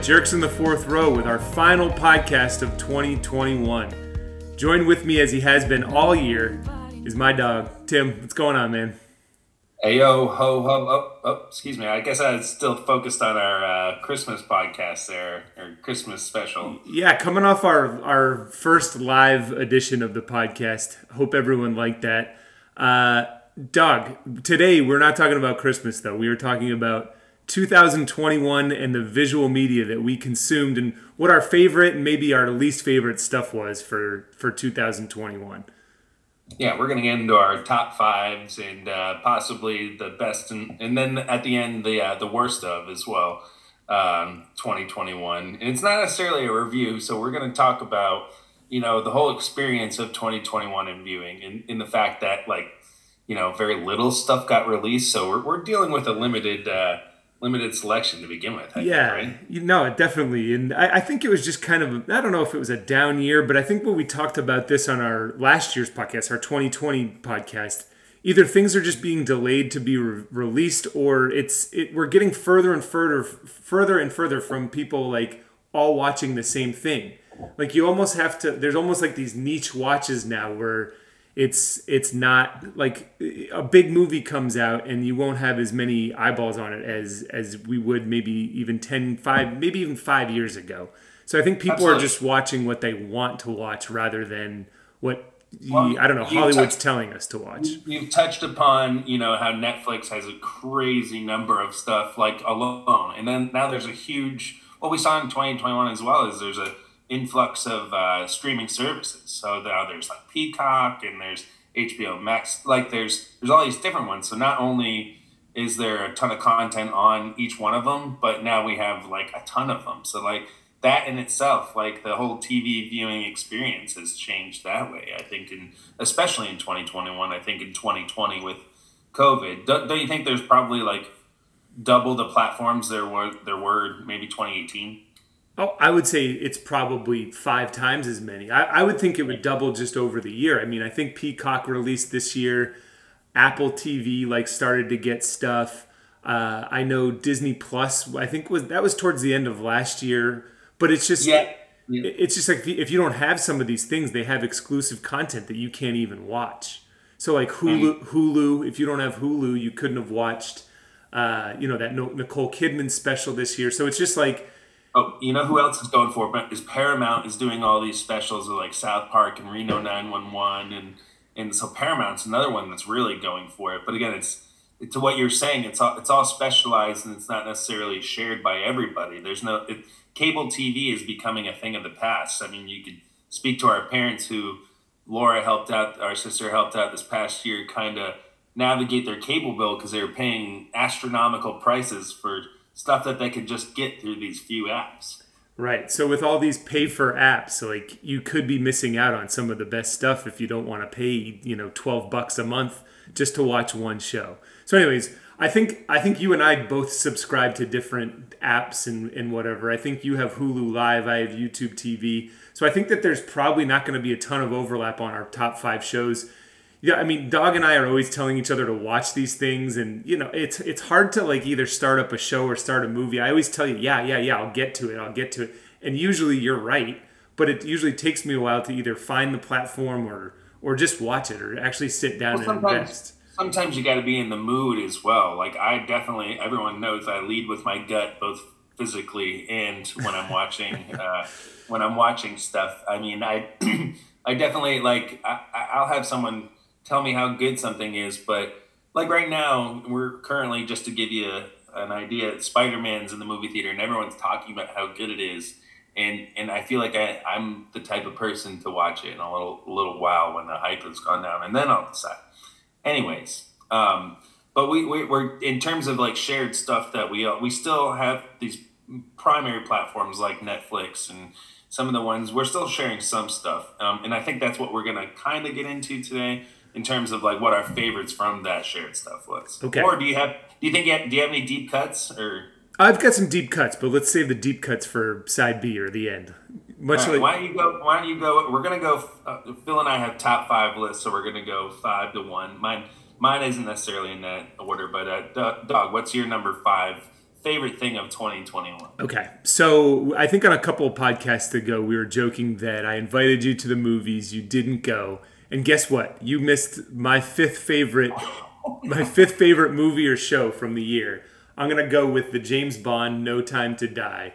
at Jerks in the Fourth Row with our final podcast of 2021. Join with me as he has been all year is my dog, Tim. What's going on, man? Hey yo, ho ho oh, oh excuse me. I guess I was still focused on our uh, Christmas podcast there, or Christmas special. Yeah, coming off our our first live edition of the podcast. Hope everyone liked that. Uh, Doug, today we're not talking about Christmas though. We were talking about 2021 and the visual media that we consumed and what our favorite and maybe our least favorite stuff was for for 2021. Yeah, we're gonna get into our top fives and uh, possibly the best, and, and then at the end the uh, the worst of as well. Um, 2021, and it's not necessarily a review, so we're gonna talk about you know the whole experience of 2021 and viewing, and in the fact that like you know very little stuff got released, so we're we're dealing with a limited. Uh, limited selection to begin with. I yeah, think, right? you know, definitely. And I, I, think it was just kind of, I don't know if it was a down year, but I think when we talked about this on our last year's podcast, our 2020 podcast, either things are just being delayed to be re- released or it's, it, we're getting further and further, further and further from people like all watching the same thing. Like you almost have to, there's almost like these niche watches now where it's it's not like a big movie comes out and you won't have as many eyeballs on it as as we would maybe even 10 5 maybe even 5 years ago so i think people Absolutely. are just watching what they want to watch rather than what well, I don't know Hollywood's touched, telling us to watch. You've touched upon, you know, how Netflix has a crazy number of stuff like Alone, and then now there's a huge. What we saw in 2021 as well is there's a influx of uh, streaming services. So now there's like Peacock and there's HBO Max. Like there's there's all these different ones. So not only is there a ton of content on each one of them, but now we have like a ton of them. So like that in itself, like the whole TV viewing experience has changed that way. I think, in especially in 2021. I think in 2020 with COVID, don't, don't you think there's probably like double the platforms there were there were maybe 2018? Oh, I would say it's probably five times as many. I, I would think it would double just over the year. I mean, I think Peacock released this year. Apple TV like started to get stuff. Uh, I know Disney Plus. I think was that was towards the end of last year. But it's just yeah. yeah. it's just like if you don't have some of these things, they have exclusive content that you can't even watch. So like Hulu, Hulu. If you don't have Hulu, you couldn't have watched. Uh, you know that Nicole Kidman special this year. So it's just like Oh, you know who else is going for it? Is Paramount is doing all these specials of like South Park and Reno 911 and and so Paramount's another one that's really going for it. But again, it's to what you're saying. It's all it's all specialized and it's not necessarily shared by everybody. There's no it, cable TV is becoming a thing of the past. I mean, you could speak to our parents who Laura helped out, our sister helped out this past year, kind of navigate their cable bill because they were paying astronomical prices for stuff that they could just get through these few apps. Right. So with all these pay for apps, like you could be missing out on some of the best stuff if you don't want to pay, you know, 12 bucks a month just to watch one show. So anyways, I think I think you and I both subscribe to different apps and, and whatever. I think you have Hulu Live, I have YouTube TV. So I think that there's probably not going to be a ton of overlap on our top 5 shows yeah, I mean, Dog and I are always telling each other to watch these things, and you know, it's it's hard to like either start up a show or start a movie. I always tell you, yeah, yeah, yeah, I'll get to it, I'll get to it, and usually you're right, but it usually takes me a while to either find the platform or or just watch it or actually sit down well, and invest. Sometimes you got to be in the mood as well. Like I definitely, everyone knows I lead with my gut, both physically and when I'm watching uh, when I'm watching stuff. I mean, I I definitely like I, I'll have someone tell me how good something is, but like right now, we're currently just to give you a, an idea. Spider Man's in the movie theater, and everyone's talking about how good it is. And and I feel like I, I'm the type of person to watch it in a little little while when the hype has gone down, and then I'll decide. Anyways, um, but we, we we're in terms of like shared stuff that we we still have these primary platforms like Netflix and some of the ones we're still sharing some stuff, um, and I think that's what we're gonna kind of get into today in terms of like what our favorites from that shared stuff was. Okay. Or do you have? Do you think you have, do you have any deep cuts or? I've got some deep cuts, but let's save the deep cuts for side B or the end. Much right, like why don't you go? Why don't you go? We're gonna go. Uh, Phil and I have top five lists, so we're gonna go five to one. Mine, mine isn't necessarily in that order, but uh, Dog, what's your number five favorite thing of 2021. Okay. So I think on a couple of podcasts ago, we were joking that I invited you to the movies. You didn't go. And guess what? You missed my fifth favorite, my fifth favorite movie or show from the year. I'm gonna go with the James Bond No Time to Die.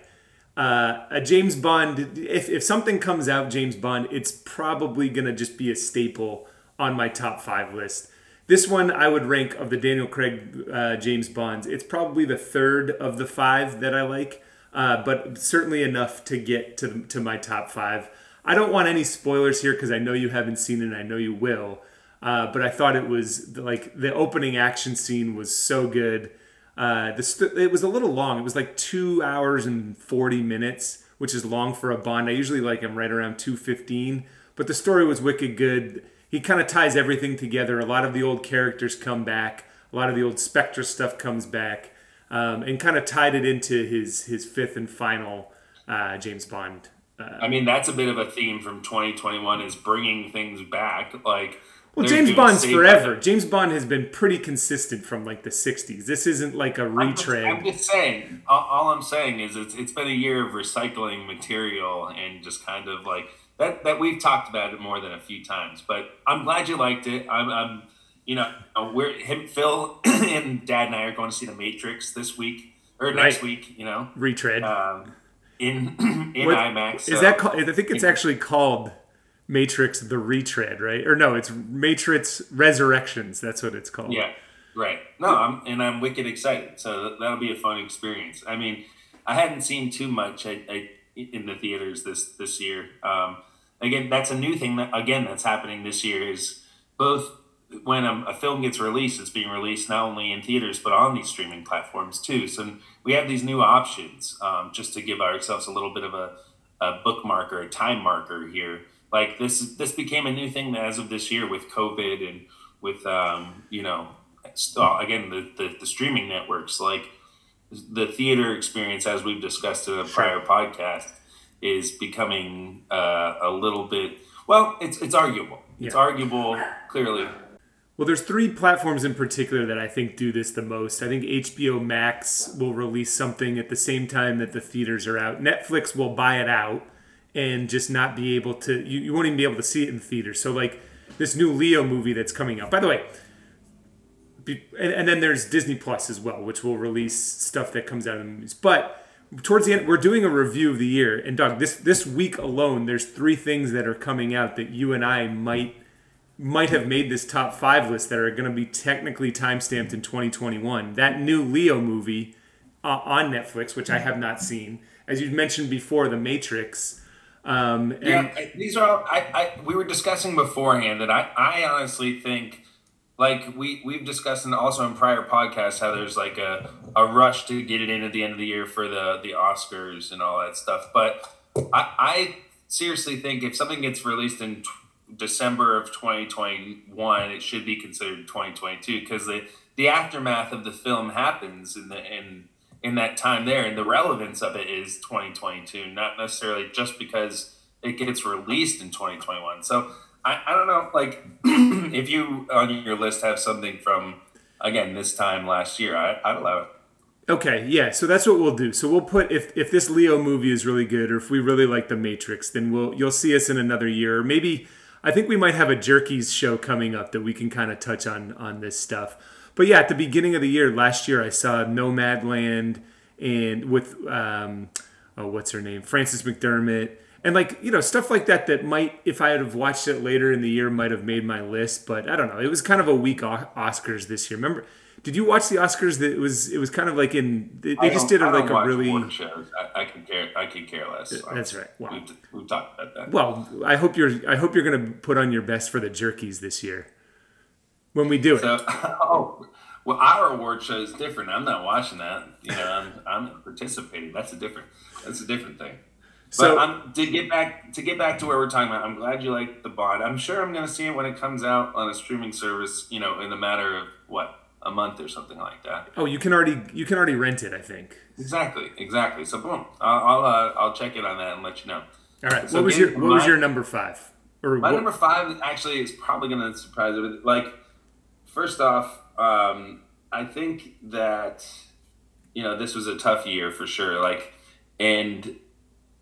Uh, a James Bond. If if something comes out James Bond, it's probably gonna just be a staple on my top five list. This one I would rank of the Daniel Craig uh, James Bonds. It's probably the third of the five that I like, uh, but certainly enough to get to to my top five. I don't want any spoilers here because I know you haven't seen it and I know you will. Uh, but I thought it was like the opening action scene was so good. Uh, the it was a little long. It was like two hours and forty minutes, which is long for a Bond. I usually like them right around two fifteen, but the story was wicked good he kind of ties everything together. A lot of the old characters come back. A lot of the old Spectre stuff comes back, um, and kind of tied it into his his fifth and final uh, James Bond. Uh, I mean, that's a bit of a theme from 2021 is bringing things back. Like, well, James Bond's forever. James Bond has been pretty consistent from like the 60s. This isn't like a retread. I'm just, I'm just saying. All, all I'm saying is it's it's been a year of recycling material and just kind of like that that we've talked about it more than a few times. But I'm glad you liked it. I'm, I'm you know, we're him, Phil, and Dad and I are going to see the Matrix this week or next right. week. You know, retread um, in in what, IMAX. Is that called? I think it's actually called Matrix: The Retread, right? Or no, it's Matrix Resurrections. That's what it's called. Yeah, right. No, I'm and I'm wicked excited. So that'll be a fun experience. I mean, I hadn't seen too much. I, I in the theaters this this year. Um, again, that's a new thing that again that's happening this year is both when a, a, film gets released, it's being released not only in theaters but on these streaming platforms too. So we have these new options um, just to give ourselves a little bit of a, a bookmark or a time marker here. Like this, this became a new thing as of this year with COVID and with um, you know again the, the, the streaming networks like the theater experience, as we've discussed in a prior podcast, is becoming uh, a little bit. Well, it's it's arguable. Yeah. It's arguable, clearly. Well, there's three platforms in particular that I think do this the most. I think HBO Max will release something at the same time that the theaters are out. Netflix will buy it out and just not be able to. You, you won't even be able to see it in theaters. So, like this new Leo movie that's coming out. By the way, and, and then there's Disney Plus as well, which will release stuff that comes out of the movies. But towards the end, we're doing a review of the year, and Doug, this this week alone, there's three things that are coming out that you and I might might have made this top five list that are going to be technically time stamped in 2021. That new Leo movie uh, on Netflix, which I have not seen, as you mentioned before, The Matrix. Um, yeah, these are. All, I, I we were discussing beforehand that I I honestly think like we we've discussed and also in prior podcasts how there's like a, a rush to get it in at the end of the year for the the Oscars and all that stuff. But I, I seriously think if something gets released in December of 2021, it should be considered 2022 because the the aftermath of the film happens in the in in that time there, and the relevance of it is 2022, not necessarily just because it gets released in 2021. So I, I don't know, like if you on your list have something from again this time last year, I, I'd allow it. Okay, yeah, so that's what we'll do. So we'll put if if this Leo movie is really good, or if we really like The Matrix, then we'll you'll see us in another year. Or maybe I think we might have a Jerkies show coming up that we can kind of touch on on this stuff. But yeah, at the beginning of the year last year, I saw Nomadland and with um, oh, what's her name, Frances McDermott. And like you know stuff like that that might if i had have watched it later in the year might have made my list. But i don't know. It was kind of a weak oscars this year. Remember did you watch the oscars that it was it was kind of like in they, they just did a, like a really shows. I, I, can care i can care less that's right wow. we've, we've talked about that well i hope you're i hope you're gonna put on your best for the jerkies this year when we do it so, oh well our award show is different i'm not watching that you know i'm i'm participating that's a different that's a different thing so I'm, to get back to get back to where we're talking about, I'm glad you like the bond. I'm sure I'm going to see it when it comes out on a streaming service. You know, in the matter of what a month or something like that. Oh, you can already you can already rent it. I think. Exactly. Exactly. So boom, I'll I'll, uh, I'll check it on that and let you know. All right. So what was your what my, was your number five? Or my what? number five actually is probably going to surprise you. Like, first off, um, I think that you know, this was a tough year for sure. Like, and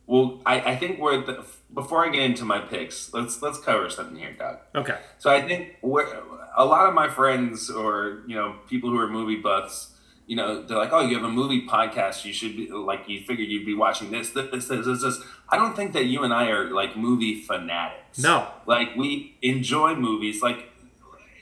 well, I, I think we're the, before I get into my picks, let's let's cover something here, Doug. Okay. So I think we're, a lot of my friends or you know people who are movie buffs, you know, they're like, oh, you have a movie podcast, you should be like, you figured you'd be watching this, this, this, this, this. I don't think that you and I are like movie fanatics. No. Like we enjoy movies. Like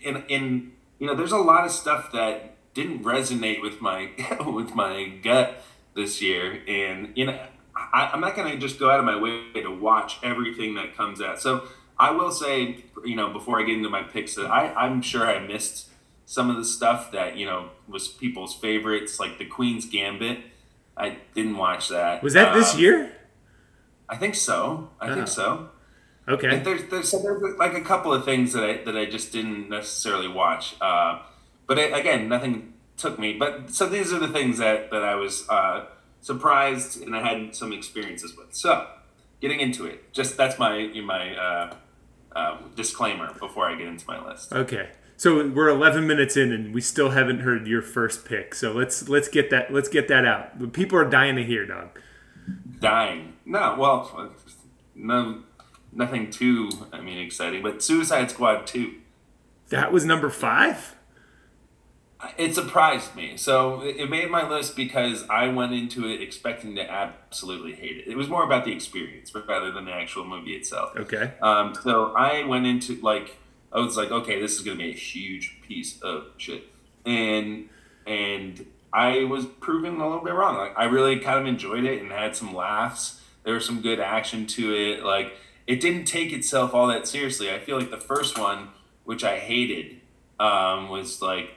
in in you know, there's a lot of stuff that didn't resonate with my with my gut this year, and you know, I, I'm not gonna just go out of my way to watch everything that comes out. So I will say, you know, before I get into my picks, that I I'm sure I missed some of the stuff that you know was people's favorites, like the Queen's Gambit. I didn't watch that. Was that this Um, year? I think so. I Oh. think so. Okay. And there's there's, there's like a couple of things that I that I just didn't necessarily watch. Uh, but it, again, nothing took me. But so these are the things that that I was uh, surprised and I had some experiences with. So getting into it, just that's my my uh, uh, disclaimer before I get into my list. Okay. So we're 11 minutes in and we still haven't heard your first pick. So let's let's get that let's get that out. People are dying to hear, dog. Dying. No, well, no, nothing too. I mean, exciting. But Suicide Squad two. That was number 5? It surprised me. So it made my list because I went into it expecting to absolutely hate it. It was more about the experience rather than the actual movie itself. Okay. Um, so I went into like I was like, okay, this is gonna be a huge piece of shit, and and I was proven a little bit wrong. Like I really kind of enjoyed it and had some laughs. There was some good action to it. Like it didn't take itself all that seriously. I feel like the first one, which I hated, um, was like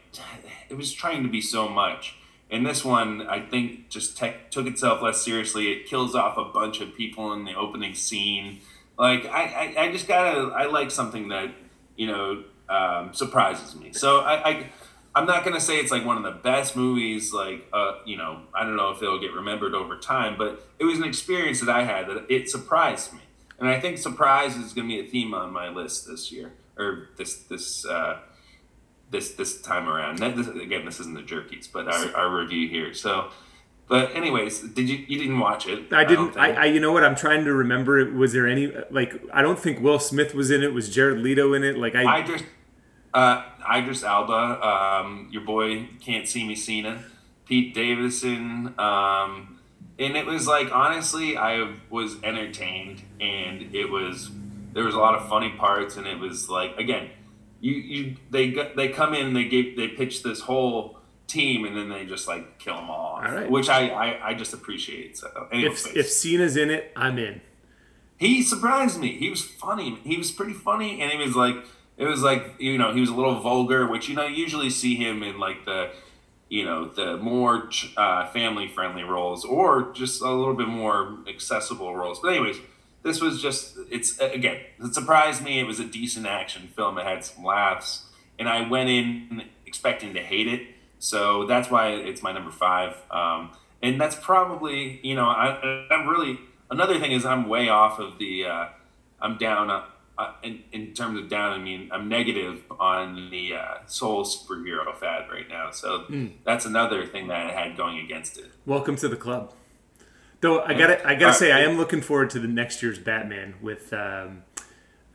it was trying to be so much. And this one, I think, just tech took itself less seriously. It kills off a bunch of people in the opening scene. Like I, I, I just gotta. I like something that you know um, surprises me. So I, I, I'm not gonna say it's like one of the best movies. Like uh, you know, I don't know if it'll get remembered over time, but it was an experience that I had that it surprised me. And I think surprise is gonna be a theme on my list this year or this this. Uh, this this time around. This, again, this isn't the jerkies, but our, our review here. So, but anyways, did you you didn't watch it? I didn't. I, think. I, you know what? I'm trying to remember. Was there any like? I don't think Will Smith was in it. Was Jared Leto in it? Like I. Idris, uh, Idris Elba, um, your boy can't see me Cena, Pete Davidson, um, and it was like honestly, I was entertained, and it was there was a lot of funny parts, and it was like again, you you they they come in, they gave they pitch this whole team, and then they just like kill them all off, All right. which I, I I just appreciate. So anyways, if if Cena's in it, I'm in. he surprised me. He was funny. He was pretty funny, and he was like, it was like you know, he was a little vulgar, which you know, you usually see him in like the, you know, the more uh, family friendly roles, or just a little bit more accessible roles. But anyways, this was just it's again, it surprised me. It was a decent action film. It had some laughs, and I went in expecting to hate it. So that's why it's my number five. Um, and that's probably you know I, I'm really another thing is I'm way off of the uh, I'm down uh, uh, in, in terms of down I mean I'm negative on the uh, soul superhero fad right now so that's another thing that I had going against it Welcome to the club. Though I gotta, I gotta say, I am looking forward to the next year's Batman with um,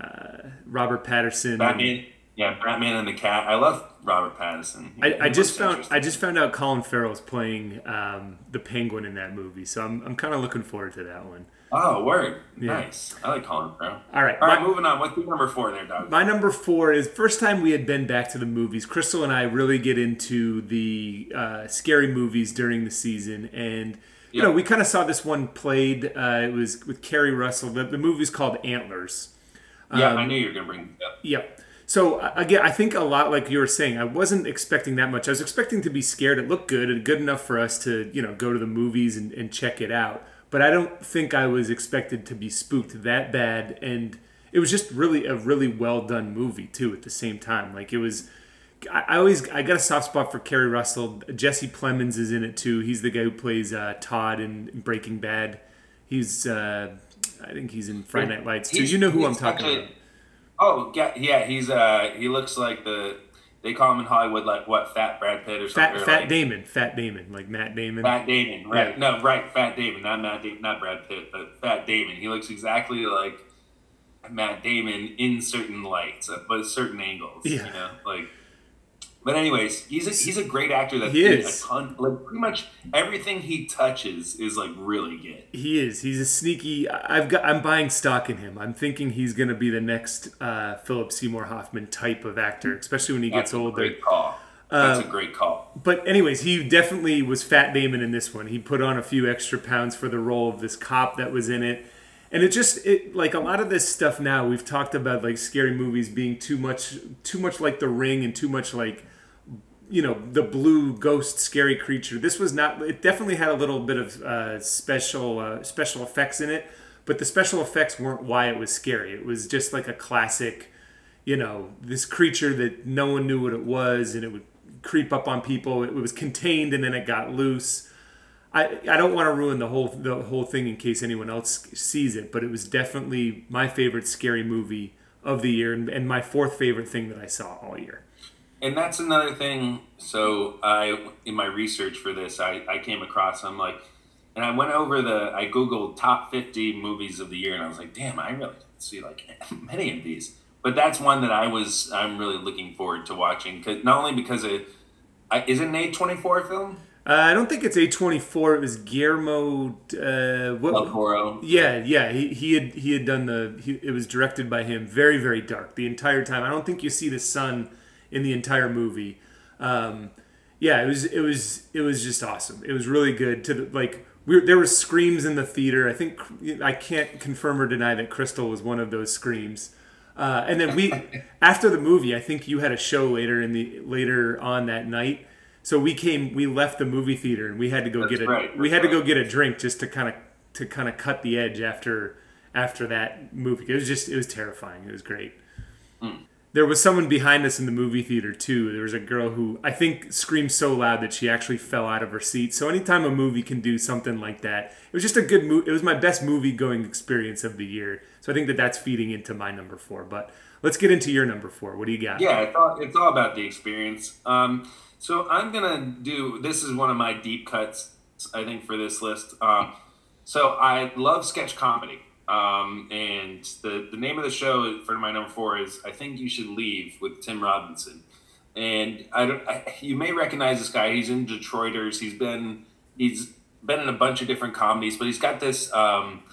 uh, Robert Pattinson. and- Batman yeah Batman and the Cat I love Robert Pattinson He- I, he I just found. I just found out Colin Farrell's playing um, the Penguin in that movie, so I'm, I'm kind of looking forward to that one. oh word Yeah. nice I like Colin Farrell All right, all right my- moving on what's your number four there dog My number four is first time we had been back to the movies. Crystal and I really get into the uh, scary movies during the season, and you know we kind of saw this one played. Uh, it was with Keri Russell. The, the movie's called Antlers. yeah um, I knew you were gonna bring that up. Yep. So again, I think a lot like you were saying. I wasn't expecting that much. I was expecting to be scared. It looked good and good enough for us to you know go to the movies and, and check it out. But I don't think I was expected to be spooked that bad. And it was just really a really well done movie too. At the same time, like it was. I I always I got a soft spot for Keri Russell. Jesse Plemons is in it too. He's the guy who plays uh, Todd in, in Breaking Bad. He's uh, I think he's in Friday Night Lights too. He's- You know who I'm talking actually- about. Oh yeah, yeah. He's uh he looks like the they call him in Hollywood like what Fat Brad Pitt or something. Fat or Fat like, Damon, Fat Damon, like Matt Damon. Fat Damon, right? Yeah. No, right, Fat Damon, not Matt, da- not Brad Pitt, but Fat Damon. He looks exactly like Matt Damon in certain lights, uh, but certain angles. Yeah. You know, like. But anyways, he's a, he's a great actor. That He is. a ton. Like pretty much everything he touches is like really good. He is. He's a sneaky. I've got. I'm buying stock in him. I'm thinking he's going to be the next uh, Philip Seymour Hoffman type of actor, especially when he That's gets a older. great call. That's a great call. But anyways, he definitely was Fat Damon in this one. He put on a few extra pounds for the role of this cop that was in it. And it just it like a lot of this stuff now we've talked about like scary movies being too much too much like The Ring and too much like you know the blue ghost scary creature. This was not. It definitely had a little bit of uh, special uh, special effects in it, but the special effects weren't why it was scary. It was just like a classic, you know, this creature that no one knew what it was, and it would creep up on people. It was contained, and then it got loose. I, I don't want to ruin the whole the whole thing in case anyone else sees it, but it was definitely my favorite scary movie of the year, and, and my fourth favorite thing that I saw all year. And that's another thing. So I, in my research for this, I, I came across. I'm like, and I went over the. I googled top 50 movies of the year, and I was like, damn, I really didn't see like many of these. But that's one that I was. I'm really looking forward to watching. Cause not only because it, I, is it an A24 film? Uh, I don't think it's A24. It was Guillermo. Uh, what? Del Toro. Yeah, yeah. He, he had he had done the. He, it was directed by him. Very very dark the entire time. I don't think you see the sun in the entire movie. Um, yeah, it was it was it was just awesome. It was really good. To the, like we were, there were screams in the theater. I think I can't confirm or deny that Crystal was one of those screams. Uh, and then we after the movie, I think you had a show later in the later on that night. So we came, we left the movie theater, and we had to go That's get a right, we had to go get a drink just to kind of to kind of cut the edge after after that movie. It was just it was terrifying. It was great. There was someone behind us in the movie theater too. There was a girl who I think screamed so loud that she actually fell out of her seat. So anytime a movie can do something like that, it was just a good movie. It was my best movie going experience of the year. So I think that that's feeding into my number four. But let's get into your number four. What do you got? Yeah, it's all, it's all about the experience. Um, so I'm gonna do. This is one of my deep cuts, I think, for this list. Um, so I love sketch comedy, um, and the the name of the show for my number four is I think you should leave with Tim Robinson. And I don't. I, you may recognize this guy. He's in Detroiters. He's been he's been in a bunch of different comedies, but he's got this. Um,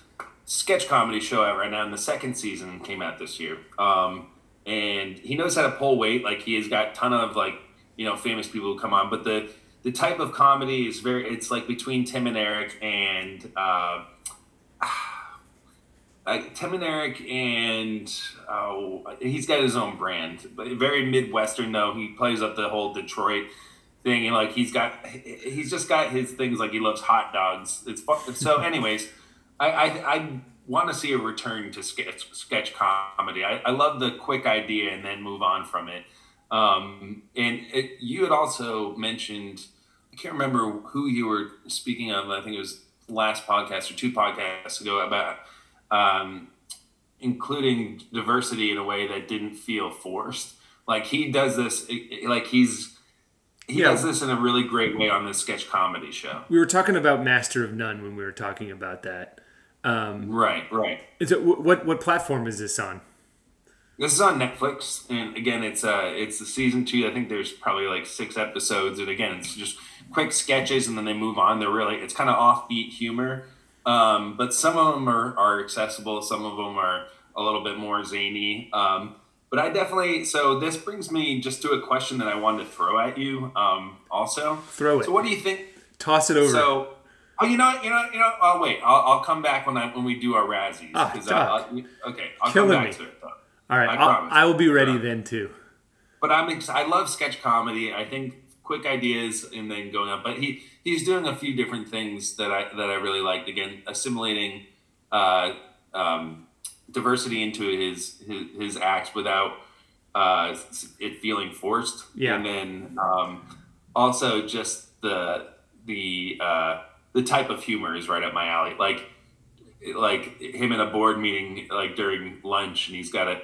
sketch comedy show out right now, and the second season came out this year. Um, and he knows how to pull weight. Like he has got a ton of like you know famous people who come on, but the the type of comedy is very. It's like between Tim and Eric and. Uh, like Tim and Eric, and oh, he's got his own brand, but very Midwestern though. He plays up the whole Detroit thing, and like he's got, he's just got his things. Like he loves hot dogs. It's fu- so. Anyways, I I, I want to see a return to sketch sketch comedy. I, I love the quick idea and then move on from it. Um, and it, you had also mentioned, I can't remember who you were speaking of. I think it was last podcast or two podcasts ago about um, including diversity in a way that didn't feel forced. Like he does this, like he's he Yeah. does this in a really great way on this sketch comedy show. We were talking about Master of None when we were talking about that. Right, right. Is it what what platform is this on? This is on Netflix, and again, it's uh, it's the season two. I think there's probably like six episodes, and again, it's just quick sketches, and then they move on. They're really, it's kind of offbeat humor, um, but some of them are are accessible. Some of them are a little bit more zany. Um, but I definitely, so this brings me just to a question that I wanted to throw at you. Um, also, Throw it. So, what do you think? Toss it over. So, oh, you know, what, you know, you know. Oh, wait, I'll, I'll come back when I when we do our Razzies. Ah, Doc. I, okay, I'll Killing come back me. to it though. All right, I I'll, promise. I will be ready then too. but I'm ex- I love sketch comedy. I think quick ideas and then going up. But he he's doing a few different things that I that I really liked. Again, assimilating uh, um, diversity into his, his his acts without uh, it feeling forced. Yeah. and then um, also just the the uh, the type of humor is right up my alley. Like like him in a board meeting like during lunch and he's got a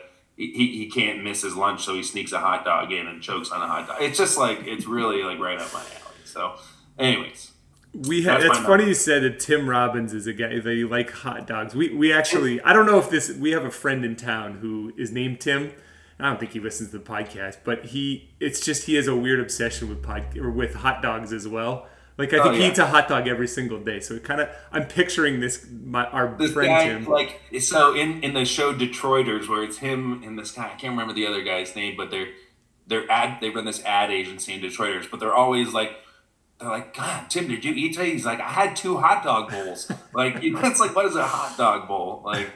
he, he can't miss his lunch, so he sneaks a hot dog in and chokes on a hot dog. It's just like it's really like right up my alley. So, anyways. We have. It's funny you said that Tim Robbins is a guy that you like hot dogs. We we actually I don't know if this we have a friend in town who is named Tim. I don't think he listens to the podcast, but he it's just he has a weird obsession with pod or with hot dogs as well. Like I think oh, yeah. he eats a hot dog every single day. So it kind of I'm picturing this my our this friend guy, Tim. Like so in in the show Detroiters where it's him and this guy I can't remember the other guy's name, but they're they're ad they run this ad agency in Detroiters, but they're always like they're like, God, Tim, did you eat today? He's like, I had two hot dog bowls. like, you know, it's like, what is a hot dog bowl? Like,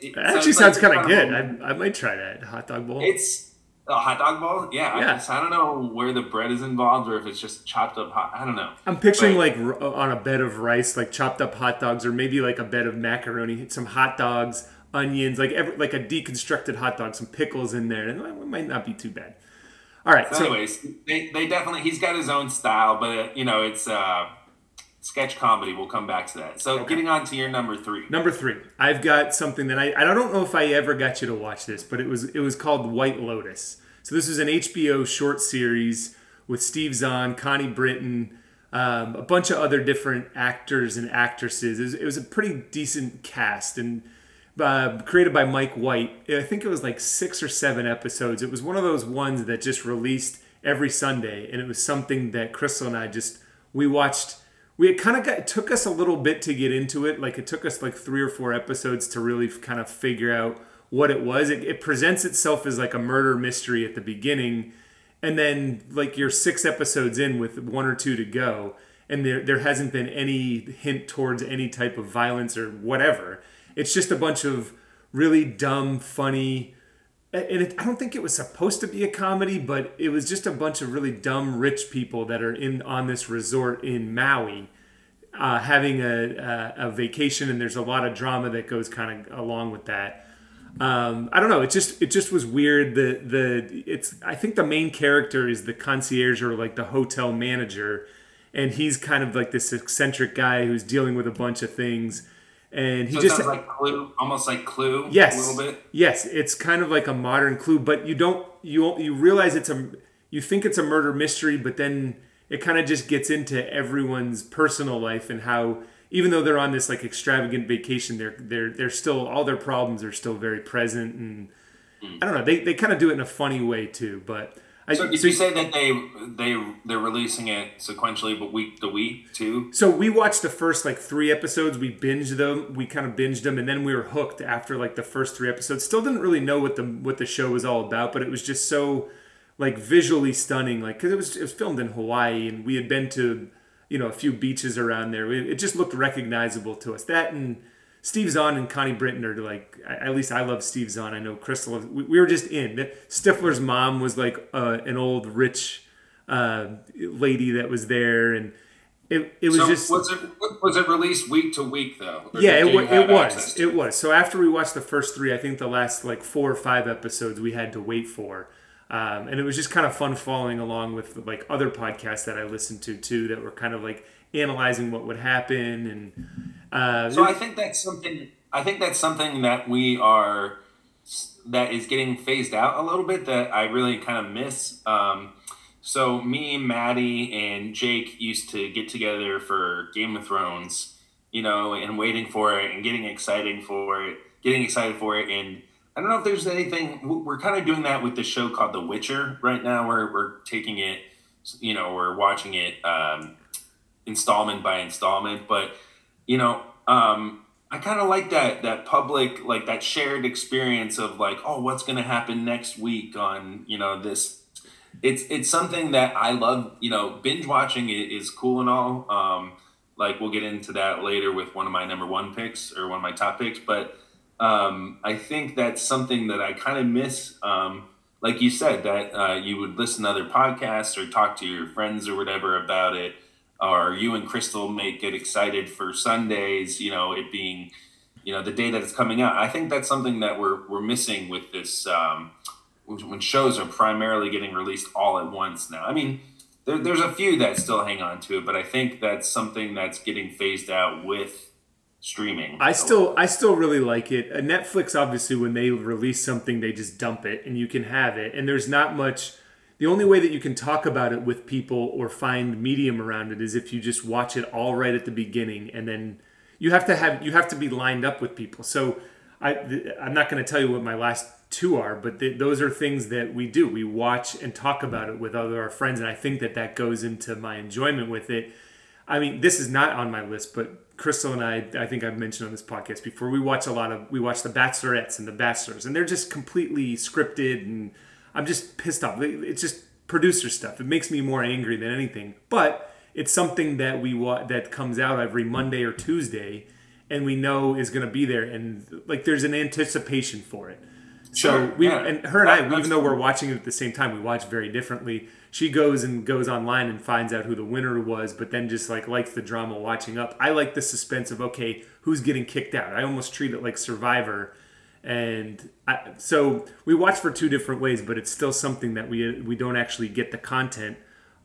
it, that actually sounds like, kind of good. I, I might try that hot dog bowl. It's a hot dog bowl. Yeah, yeah. I, just, I don't know where the bread is involved or if it's just chopped up hot. I don't know. I'm picturing but, like on a bed of rice, like chopped up hot dogs, or maybe like a bed of macaroni, some hot dogs, onions, like every, like a deconstructed hot dog, some pickles in there, and it might not be too bad. All right. So, so, anyways, they, they definitely he's got his own style, but uh, you know it's uh, sketch comedy. We'll come back to that. So okay. getting on to your number three. Number three, I've got something that I I don't know if I ever got you to watch this, but it was it was called White Lotus. So this is an HBO short series with Steve Zahn, Connie Britton. Um, a bunch of other different actors and actresses. It was, it was a pretty decent cast, and uh, created by Mike White. I think it was like six or seven episodes. It was one of those ones that just released every Sunday, and it was something that Crystal and I just we watched. We kind of got it took us a little bit to get into it. Like it took us like three or four episodes to really kind of figure out what it was. It, it presents itself as like a murder mystery at the beginning, and then like you're six episodes in with one or two to go, and there there hasn't been any hint towards any type of violence or whatever it's just a bunch of really dumb, funny, it, I don't think it was supposed to be a comedy, but it was just a bunch of really dumb rich people that are in on this resort in Maui, uh, having a, a, a, vacation, and there's a lot of drama that goes kind of along with that. Um, I don't know. It just it just was weird. The the it's I think the main character is the concierge or like the hotel manager, and he's kind of like this eccentric guy who's dealing with a bunch of things and he so just like Clue, almost like Clue. Yes, a little bit. Yes, it's kind of like a modern Clue, but you don't you you realize it's a you think it's a murder mystery, but then it kind of just gets into everyone's personal life and how even though they're on this like extravagant vacation, they're they're they're still all their problems are still very present and mm. I don't know they they kind of do it in a funny way too, but so did so, you say that they they they're releasing it sequentially, but week to week too? So we watched the first like three episodes. We binged them. We kind of binged them, and then we were hooked after like the first three episodes. Still didn't really know what the what the show was all about, but it was just so like visually stunning. Like because it was it was filmed in Hawaii, and we had been to you know a few beaches around there. It, it just looked recognizable to us. That and Steve Zahn and Connie Britton are like, at least I love Steve Zahn. I know Crystal. We, we were just in. Stifler's mom was like uh, an old rich uh, lady that was there, and it, it was so just. Was it was it released week to week though? yeah, it, it was. It was. So after we watched the first three, I think the last like four or five episodes we had to wait for. Um, and it was just kind of fun following along with like other podcasts that I listened to too that were kind of like analyzing what would happen and uh, so I think that's something. I think that's something that we are that is getting phased out a little bit that I really kind of miss. Um, so me, Maddie, and Jake used to get together for Game of Thrones, you know, and waiting for it and getting excited for it, getting excited for it. And I don't know if there's anything. We're kind of doing that with the show called The Witcher right now, where we're taking it, you know, we're watching it um, installment by installment, but you know, um, I kind of like that that public like that shared experience of like, oh, what's going to happen next week on you know this. It's it's something that I love. You know, binge watching is cool and all. Um, like we'll get into that later with one of my number one picks or one of my top picks, but um, I think that's something that I kind of miss. Um, like you said, that uh, you would listen to other podcasts or talk to your friends or whatever about it or you and Crystal may get excited for Sundays, you know, it being, you know, the day that it's coming out. I think that's something that we're, we're missing with this, um, when shows are primarily getting released all at once now. I mean, there, there's a few that still hang on to it, but I think that's something that's getting phased out with streaming. I still I still really like it. Uh, Netflix obviously when they release something they just dump it and you can have it and there's not much the only way that you can talk about it with people or find medium around it is if you just watch it all right at the beginning and then you have to have you have to be lined up with people. So I I'm not going to tell you what my last two are, but th- those are things that we do. We watch and talk about it with other our friends, and I think that that goes into my enjoyment with it. I mean, this is not on my list, but Crystal and I, I think I've mentioned on this podcast before, we watch a lot of, we watch the Bachelorettes and the Bachelors, and they're just completely scripted, and I'm just pissed off. It's just producer stuff. It makes me more angry than anything, but it's something that we wa- that comes out every Monday or Tuesday, and we know is going to be there, and like there's an anticipation for it. So we yeah. and her and I, that's even though we're watching it at the same time, we watch very differently. She goes and goes online and finds out who the winner was, but then just like likes the drama watching up. I like the suspense of okay, who's getting kicked out. I almost treat it like Survivor, and I, so we watch for two different ways, but it's still something that we we don't actually get the content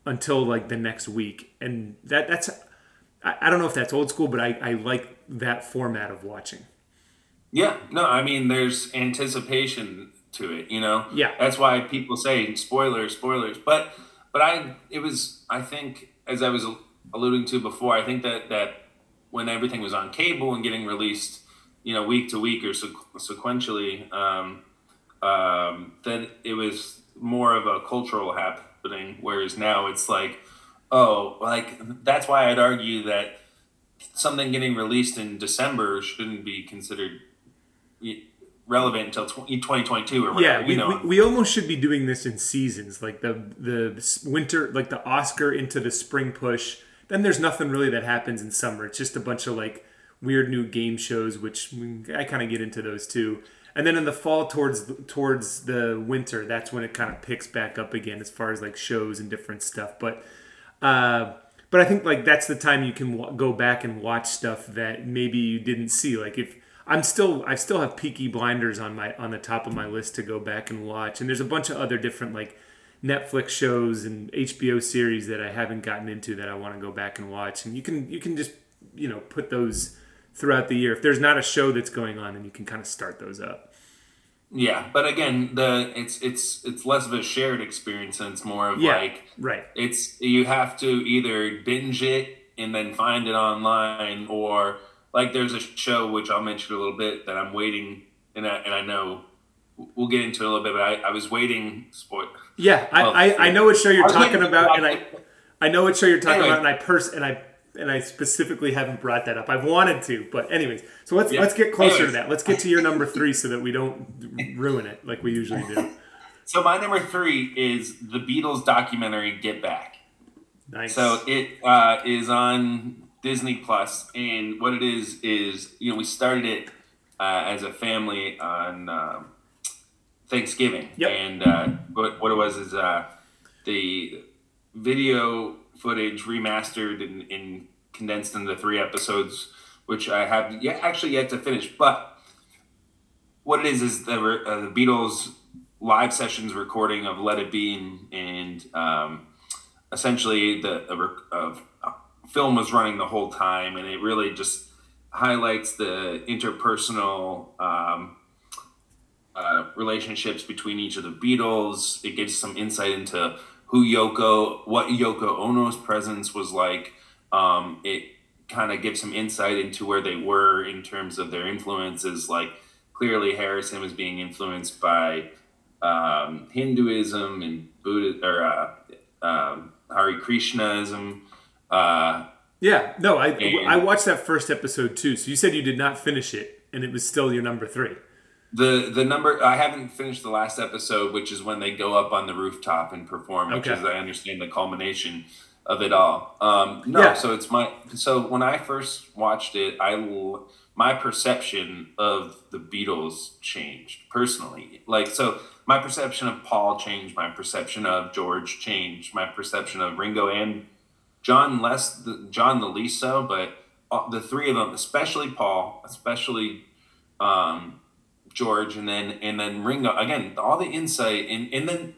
until like the next week, and that that's I, I don't know if that's old school, but I, I like that format of watching. Yeah, no, I mean, there's anticipation to it, you know. Yeah. that's why people say spoilers, spoilers. But, but I, it was, I think, as I was alluding to before, I think that that when everything was on cable and getting released, you know, week to week or sequ- sequentially, um, um, then it was more of a cultural happening. Whereas now it's like, oh, like that's why I'd argue that something getting released in December shouldn't be considered relevant until 2022 or whatever. Yeah, we, you know. we, we almost should be doing this in seasons, like the the winter, like the Oscar into the spring push. Then there's nothing really that happens in summer. It's just a bunch of like weird new game shows, which I kind of get into those too. And then in the fall, towards towards the winter, that's when it kind of picks back up again as far as like shows and different stuff. But uh, but I think like that's the time you can w- go back and watch stuff that maybe you didn't see. Like if I'm still I still have Peaky Blinders on my on the top of my list to go back and watch, and there's a bunch of other different like Netflix shows and HBO series that I haven't gotten into that I want to go back and watch. And you can you can just you know put those throughout the year. If there's not a show that's going on, then you can kind of start those up. yeah, but again, the it's it's it's less of a shared experience and it's more of Yeah, like right. it's you have to either binge it and then find it online or like there's a show which I'll mention a little bit that I'm waiting and I, and I know we'll get into it a little bit but I, I was waiting spoil Yeah, I, Well, I, I know what show you're talking about, and I I know what show you're talking Anyway. about, and I pers and I and I specifically haven't brought that up. I've wanted to, but anyways, so let's Yeah. let's get closer to that. Let's get to your number three so that we don't ruin it like we usually do. so my number three is the Beatles documentary Get Back Nice. So it uh, is on Disney Plus, and what it is is you know we started it uh, as a family on um, Thanksgiving, Yep. and uh, what what it was is uh, the video footage remastered and, and condensed into three episodes, which I have yet actually yet to finish, but what it is is the uh, the Beatles live sessions recording of Let It Be and, and um, essentially the a, of uh, film was running the whole time, and it really just highlights the interpersonal um, uh, relationships between each of the Beatles. It gives some insight into who Yoko, what Yoko Ono's presence was like. Um, it kind of gives some insight into where they were in terms of their influences. Like clearly, Harrison was being influenced by um, Hinduism and Buddha or uh, um, Hare Krishnaism. Uh, yeah, no, I And- I watched that first episode too. So you said you did not finish it, and it was still your number three. The the number I haven't finished the last episode, which is when they go up on the rooftop and perform, which is I understand the culmination of it all. Um, no, Yeah. so it's my so when I first watched it, I my perception of the Beatles changed personally. Like so, my perception of Paul changed, my perception of George changed, my perception of Ringo and John less the, John the least so, but uh, the three of them, especially Paul, especially um, George, and then and then Ringo again, all the insight and and then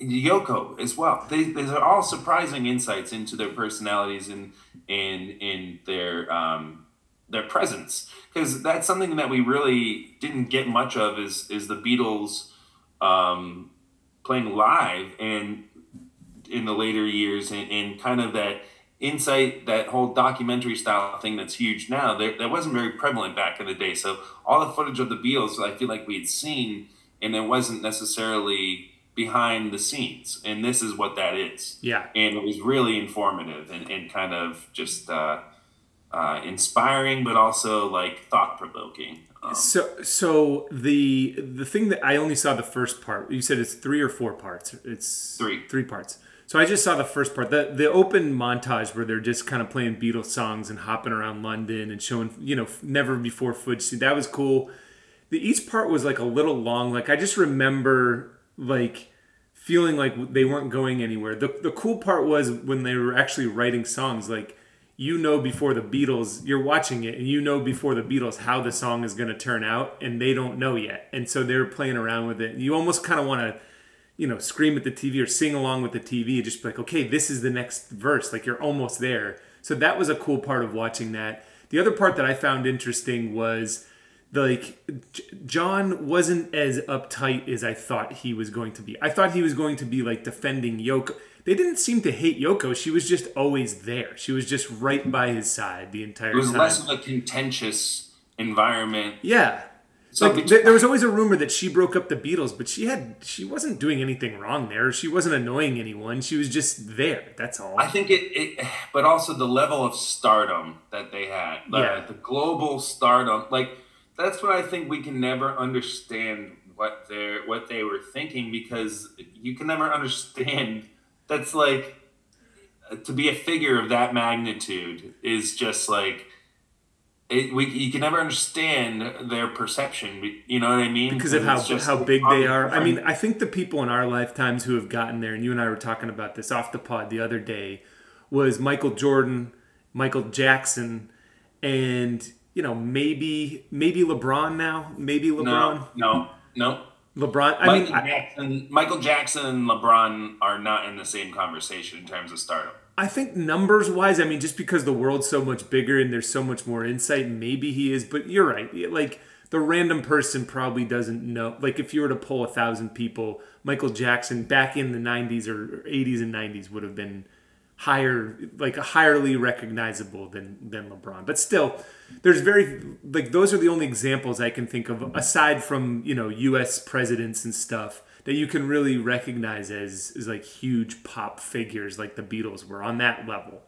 Yoko as well. They these are all surprising insights into their personalities and and in their um, their presence because that's something that we really didn't get much of is is the Beatles um, playing live and in the later years and, and kind of that insight that whole documentary style thing that's huge now that, that wasn't very prevalent back in the day so all the footage of the beatles i feel like we had seen and it wasn't necessarily behind the scenes and this is what that is Yeah. and it was really informative and, and kind of just uh, uh, inspiring but also like thought-provoking um, So so the the thing that I only saw the first part. You said it's three or four parts. It's Three. Three parts. So I just saw the first part. The the open montage where they're just kind of playing Beatles songs and hopping around London and showing you know never before footage. That was cool. The each part was like a little long. Like I just remember like feeling like they weren't going anywhere. The the cool part was when they were actually writing songs like you know before the Beatles, you're watching it and you know before the Beatles how the song is going to turn out and they don't know yet. And so they're playing around with it. You almost kind of want to you know, scream at the TV or sing along with the TV just be like, okay, this is the next verse. Like you're almost there. So that was a cool part of watching that. The other part that I found interesting was like John wasn't as uptight as I thought he was going to be. I thought he was going to be like defending Yoko. They didn't seem to hate Yoko. She was just always there. She was just right by his side the entire time. it was time. less of a contentious environment yeah. So like there, was always a rumor that she broke up the Beatles, but she had she wasn't doing anything wrong there. She wasn't annoying anyone. She was just there. That's all. I think it, it, but also the level of stardom that they had, the, Yeah. the global stardom. Like that's what I think we can never understand what they what they were thinking because you can never understand. That's like to be a figure of that magnitude is just like. It, we, you can never understand their perception. You know what I mean? because of how how big they are. I mean, I think the people in our lifetimes who have gotten there, and you and I were talking about this off the pod the other day, was Michael Jordan, Michael Jackson, and you know maybe maybe LeBron now, maybe LeBron, no, no, no. LeBron. I Michael mean, I, Jackson, Michael Jackson and LeBron are not in the same conversation in terms of stardom. I think numbers wise, I mean, just because the world's so much bigger and there's so much more insight, maybe he is. But you're right. Like the random person probably doesn't know. Like if you were to poll a thousand people, Michael Jackson back in the '90s or '80s and '90s would have been higher, like highly recognizable than than LeBron. But still, there's very like those are the only examples I can think of aside from you know U.S. presidents and stuff that you can really recognize as as like huge pop figures like the Beatles were on that level.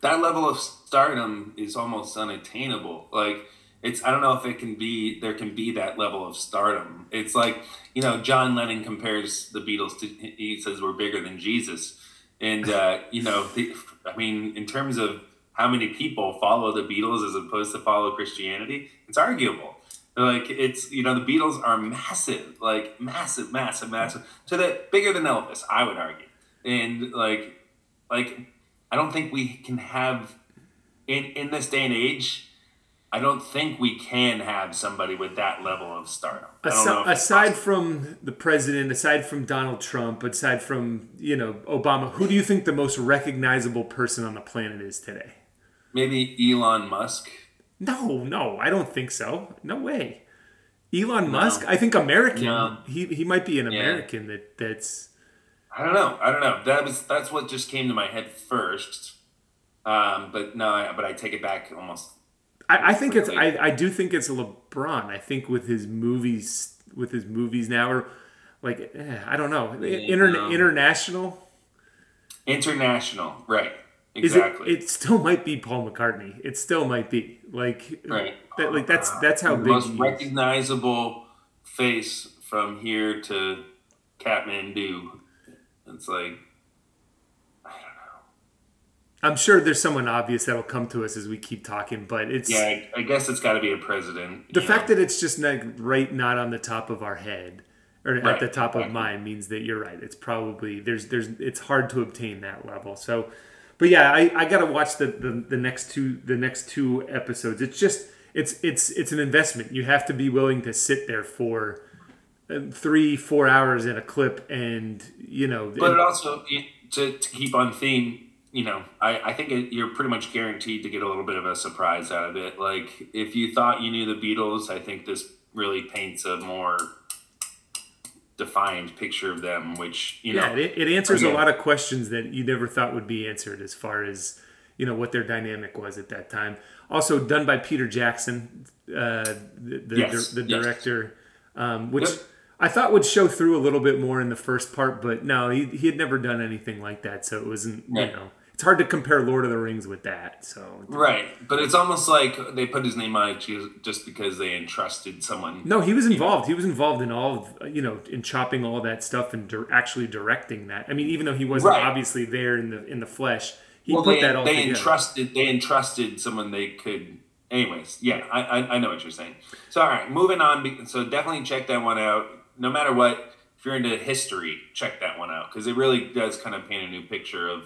That level of stardom is almost unattainable. Like it's I don't know if it can be there can be that level of stardom. It's like you know John Lennon compares the Beatles to he says we're bigger than Jesus, and uh, you know the, I mean in terms of how many people follow the Beatles as opposed to follow Christianity, it's arguable. Like it's you know the Beatles are massive, like massive, massive, massive, to the bigger than Elvis, I would argue, and like like I don't think we can have in in this day and age. I don't think we can have somebody with that level of stardom. I don't know Aside, if aside from the president, aside from Donald Trump, aside from you know Obama, who do you think the most recognizable person on the planet is today? maybe Elon Musk. No, no, I don't think so. No way. Elon Musk, I think American. No. He he might be an Yeah. American that that's I don't know. I don't know. That was that's what just came to my head first. Um, but no, I, but I take it back almost. I, I think it's I, I do think it's LeBron. I think with his movies with his movies now or like eh, I don't know. Inter- no. international International, right? Is Exactly. it it still might be Paul McCartney. It still might be. Like Right. that like that's that's how the big most recognizable face from here to Kathmandu. It's like I don't know. I'm sure there's someone obvious that'll come to us as we keep talking, but it's yeah, I, I guess it's got to be a president. the fact know. that it's just not right not on the top of our head or at the top of mind means that you're right it's probably there's there's it's hard to obtain that level so but yeah i i gotta watch the the, the next two the next two episodes it's just it's it's it's an investment you have to be willing to sit there for uh, three four hours in a clip and you know But it also to, to keep on theme, you know, I, I think it, you're pretty much guaranteed to get a little bit of a surprise out of it. Like, if you thought you knew the Beatles, I think this really paints a more defined picture of them, which, you yeah, know. it, it answers a lot of questions that you never thought would be answered as far as you know what their dynamic was at that time. Also done by Peter Jackson, uh, the the, Yes, the yes. director, um, which Yep. I thought would show through a little bit more in the first part, but no, he, he had never done anything like that, so it wasn't. You know, it's hard to compare Lord of the Rings with that. So Right. But it's almost like they put his name on it just because they entrusted someone. No, he was involved. He was involved in all of you know in chopping all that stuff and dir- actually directing that. I mean, even though he wasn't Right. obviously there in the in the flesh, he well, put they, that all they together. entrusted they entrusted someone they could anyways yeah I, I i know what you're saying so all right moving on so definitely check that one out no matter what if you're into history check that one out because it really does kind of paint a new picture of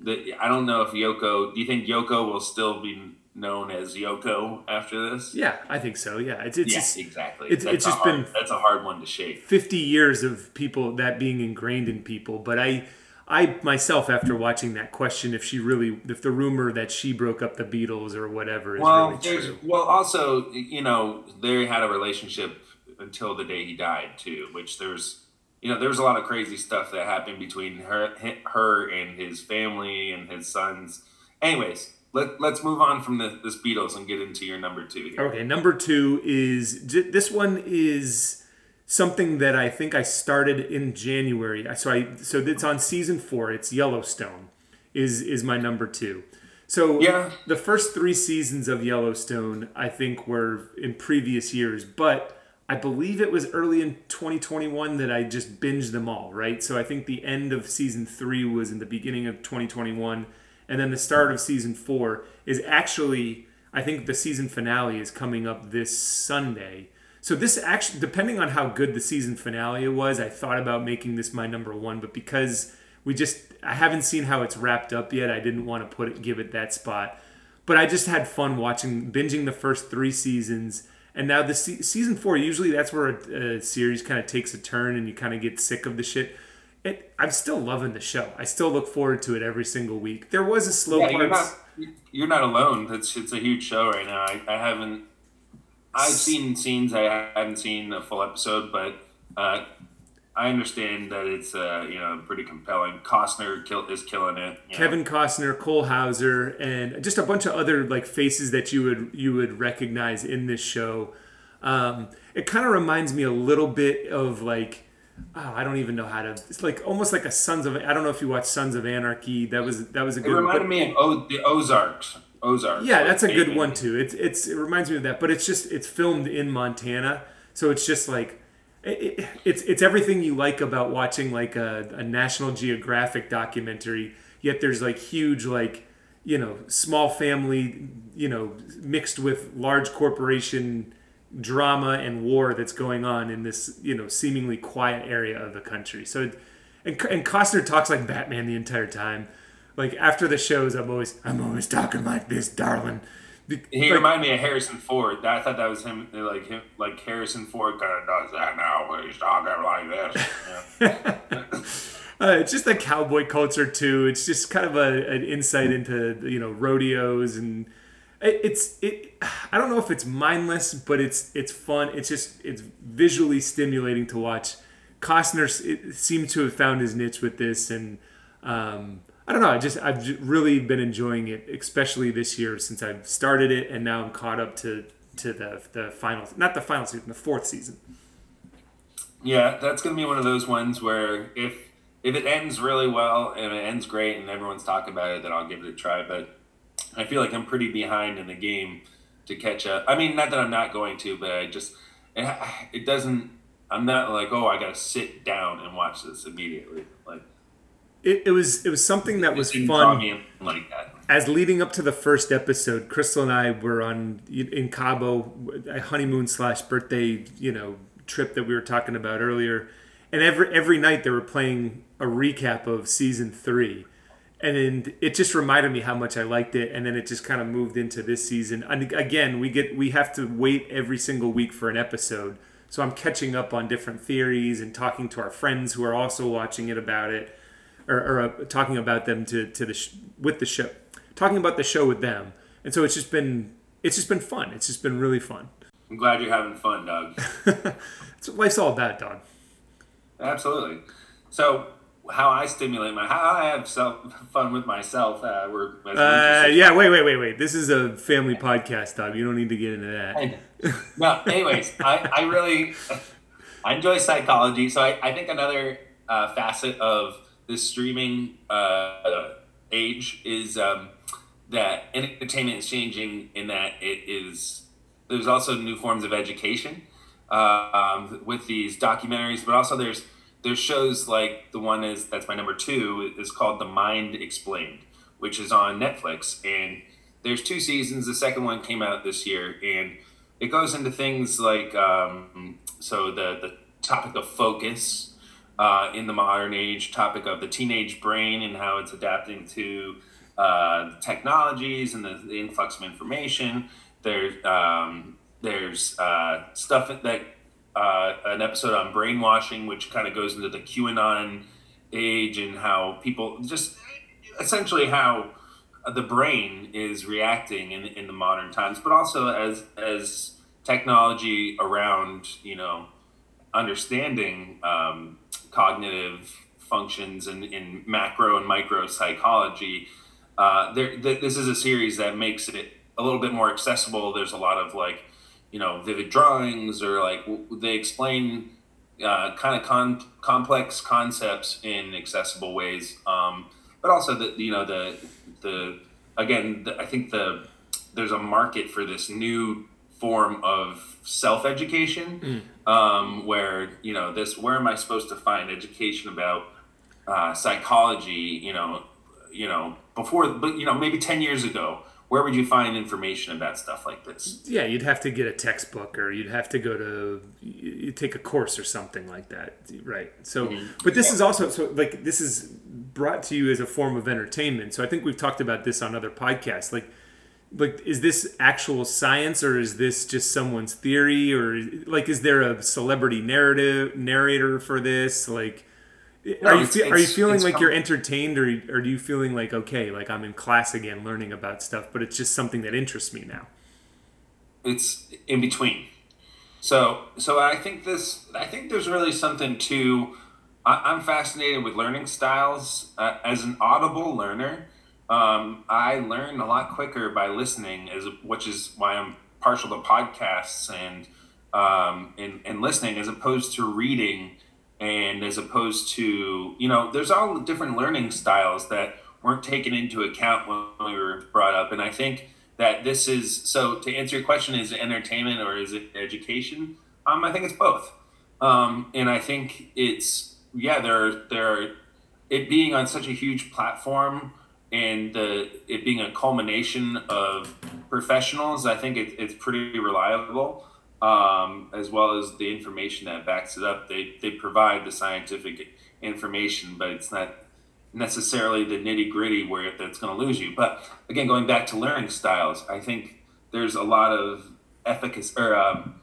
the i don't know if yoko do you think yoko will still be known as yoko after this yeah, I think so. Yeah, it's it's yeah just exactly it's- that's it's just hard, been- that's a hard one to shake 50 years of people that being ingrained in people. But I I myself after watching that question if she really if the rumor that she broke up the Beatles or whatever is well, really true. well also you know they had a relationship until the day he died too, which there's you know there's a lot of crazy stuff that happened between her her and his family and his sons. Anyways, let let's move on from the, this Beatles and get into your number two here. Okay, number two is this one is something that I think I started in January. I- So I so it's on season four. It's Yellowstone, is is my number two. So Yeah. the first three seasons of Yellowstone, I think, were in previous years, but I believe it was early in 2021 that I just binged them all. Right, so I think the end of season three was in the beginning of 2021, and then the start of season four is actually. I think the season finale is coming up this Sunday. So this actually, depending on how good the season finale was, I thought about making this my number one, but because we just, I haven't seen how it's wrapped up yet, I didn't want to put it, give it that spot. But I just had fun watching, binging the first three seasons, and now the se- season four. Usually, that's where a, a series kind of takes a turn, and you kind of get sick of the shit. It, I'm still loving the show. I still look forward to it every single week. There was a slow Yeah, you're not you're not alone. It's it's a huge show right now. I, I haven't I've seen scenes. I haven't seen a full episode, but uh, I understand that it's uh, you know pretty compelling. Costner kill, is killing it. you know. Kevin Costner, Cole Hauser, and just a bunch of other like faces that you would you would recognize in this show. Um, it kind of reminds me a little bit of like oh, I don't even know how to. It's like almost like a Sons of. I don't know if you watch Sons of Anarchy. That was that was a good. It reminded but- me of o- the Ozarks. Ozarks. yeah, like that's a good one too. It's it's it reminds me of that, but it's just it's filmed in Montana, so it's just like it, it, it's it's everything you like about watching like a, a National Geographic documentary. Yet there's like huge like you know small family you know mixed with large corporation drama and war that's going on in this you know seemingly quiet area of the country. So and and Costner talks like Batman the entire time. Like after the shows, I'm always I'm always talking like this, darling. He like- reminded me of Harrison Ford. I thought that was him, like him, like Harrison Ford kind of does that now. Where he's talking like this. Yeah. Uh, it's just the cowboy culture too. It's just kind of a, an insight into you know rodeos and it, it's it. I don't know if it's mindless, but it's it's fun. It's just it's visually stimulating to watch. Costner seemed to have found his niche with this, and um, I don't know. I just I've really been enjoying it, especially this year since I've started it, and now I'm caught up to to the the final, not the final season, the fourth season. Yeah, that's gonna be one of those ones where if if it ends really well and it ends great and everyone's talking about it, then I'll give it a try. But I feel like I'm pretty behind in the game to catch up. I mean, not that I'm not going to, but I just it, it doesn't. I'm not like oh I gotta sit down and watch this immediately. Like It, it was it was something that it was fun. like that. as leading up to the first episode, Crystal and I were on in Cabo, a honeymoon slash birthday, you know, trip that we were talking about earlier. And every every night they were playing a recap of season three, and then it just reminded me how much I liked it. And then it just kind of moved into this season. And again, we get we have to wait every single week for an episode, so I'm catching up on different theories and talking to our friends who are also watching it about it. Or, or uh, talking about them to to the sh- with the show, talking about the show with them, and so it's just been it's just been fun. It's just been really fun. I'm glad you're having fun, Doug. That's what life's all about, dog. Absolutely. So, how I stimulate my, how I have self fun with myself. Uh, we're uh, yeah. Wait, wait, wait, wait. This is a family podcast, dog. You don't need to get into that. no. Anyways, I, I really I enjoy psychology. So I, I think another uh, facet of this streaming uh, age is um, that entertainment is changing in that it is there's also new forms of education um, with these documentaries, but also there's there's shows like the one is that's my number two is called The Mind Explained, which is on Netflix, and there's two seasons. The second one came out this year, and it goes into things like um, so the the topic of focus uh, in the modern age, topic of the teenage brain and how it's adapting to uh, technologies and the, the, influx of information. There's um, there's uh, stuff that uh, an episode on brainwashing, which kind of goes into the QAnon age and how people just essentially how the brain is reacting in, in the modern times, but also as as technology around you know understanding um, cognitive functions and in macro and micro psychology. Uh, there, th- this is a series that makes it a little bit more accessible. There's a lot of like you know vivid drawings or like they explain uh, kind of con- complex concepts in accessible ways um, but also the you know the the again the, i think the there's a market for this new form of self-education mm. Um, where you know this where am i supposed to find education about uh, psychology you know you know before but you know maybe 10 years ago where would you find information about stuff like this? Yeah, you'd have to get a textbook or you'd have to go to you take a course or something like that, right? So, mm-hmm. but this yeah. is also so like this is brought to you as a form of entertainment. So I think we've talked about this on other podcasts. Like, like is this actual science or is this just someone's theory or like is there a celebrity narrative narrator for this? Like, are you fe- are you feeling like you're entertained, or do you feeling like okay, like I'm in class again, learning about stuff, but it's just something that interests me now? It's in between. So so I think this I think there's really something to. I, am fascinated with learning styles uh, as an audible learner. Um, I learn a lot quicker by listening, as which is why I'm partial to podcasts and um, and, and listening as opposed to reading and as opposed to you know there's all the different learning styles that weren't taken into account when we were brought up. And i think that this is so to answer your question is it entertainment or is it education? Um, i think it's both. Um, and i think it's yeah there there it being on such a huge platform and the it being a culmination of professionals i think it, it's pretty reliable um, as well as the information that backs it up. They, they provide the scientific information, but it's not necessarily the nitty gritty where that's going to lose you. But again, going back to learning styles, I think there's a lot of efficacy or um,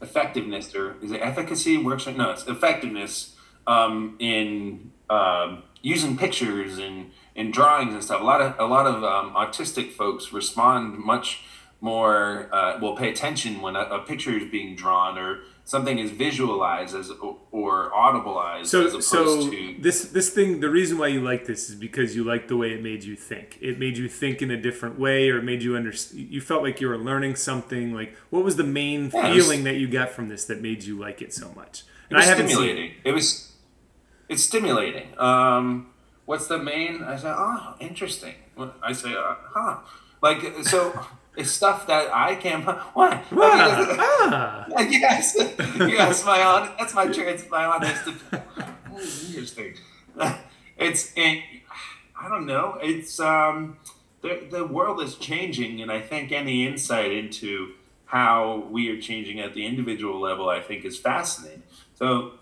effectiveness, or is it efficacy works? No, it's effectiveness um, in um, using pictures and, and drawings and stuff. A lot of a lot of um, autistic folks respond much more uh, will pay attention when a, a, picture is being drawn or something is visualized as or audibleized so, as opposed so to this this thing the reason why you like this is because you like the way it made you think it made you think in a different way or it made you understand you felt like you were learning something like what was the main yeah, feeling was, that you got from this that made you like it so much and i haven't stimulating seen it. it was it's stimulating um what's the main i said oh interesting i say uh, huh like so it's stuff that I can. What? Ah, ah. yes, yes. My on. That's my chance. My honest. Interesting. It's. It, I don't know. It's um. The the world is changing, and I think any insight into how we are changing at the individual level, I think, is fascinating. So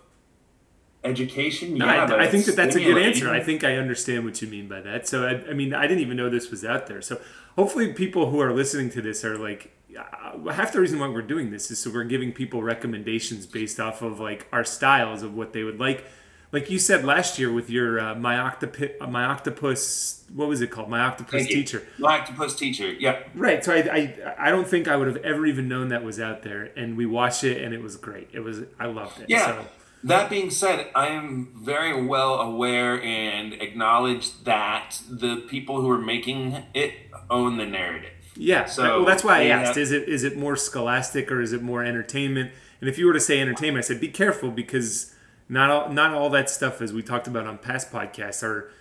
education yeah I, I, think that that's a good answer. I think i understand what you mean by that. So I, I, mean i didn't even know this was out there. So hopefully people who are listening to this are like uh, half the reason why we're doing this is so we're giving people recommendations based off of like our styles of what they would like. Like you said last year with your uh, my octopus my octopus what was it called? My octopus teacher. My octopus teacher yeah. Right. So I, I i don't think i would have ever even known that was out there and we watched it and it was great. It was i loved it. Yeah. So. That being said i am very well aware and acknowledge that the people who are making it own the narrative yeah so well, that's why i asked have, is it is it more scholastic or is it more entertainment and if you were to say entertainment i said be careful because not all, not all that stuff, as we talked about on past podcasts, are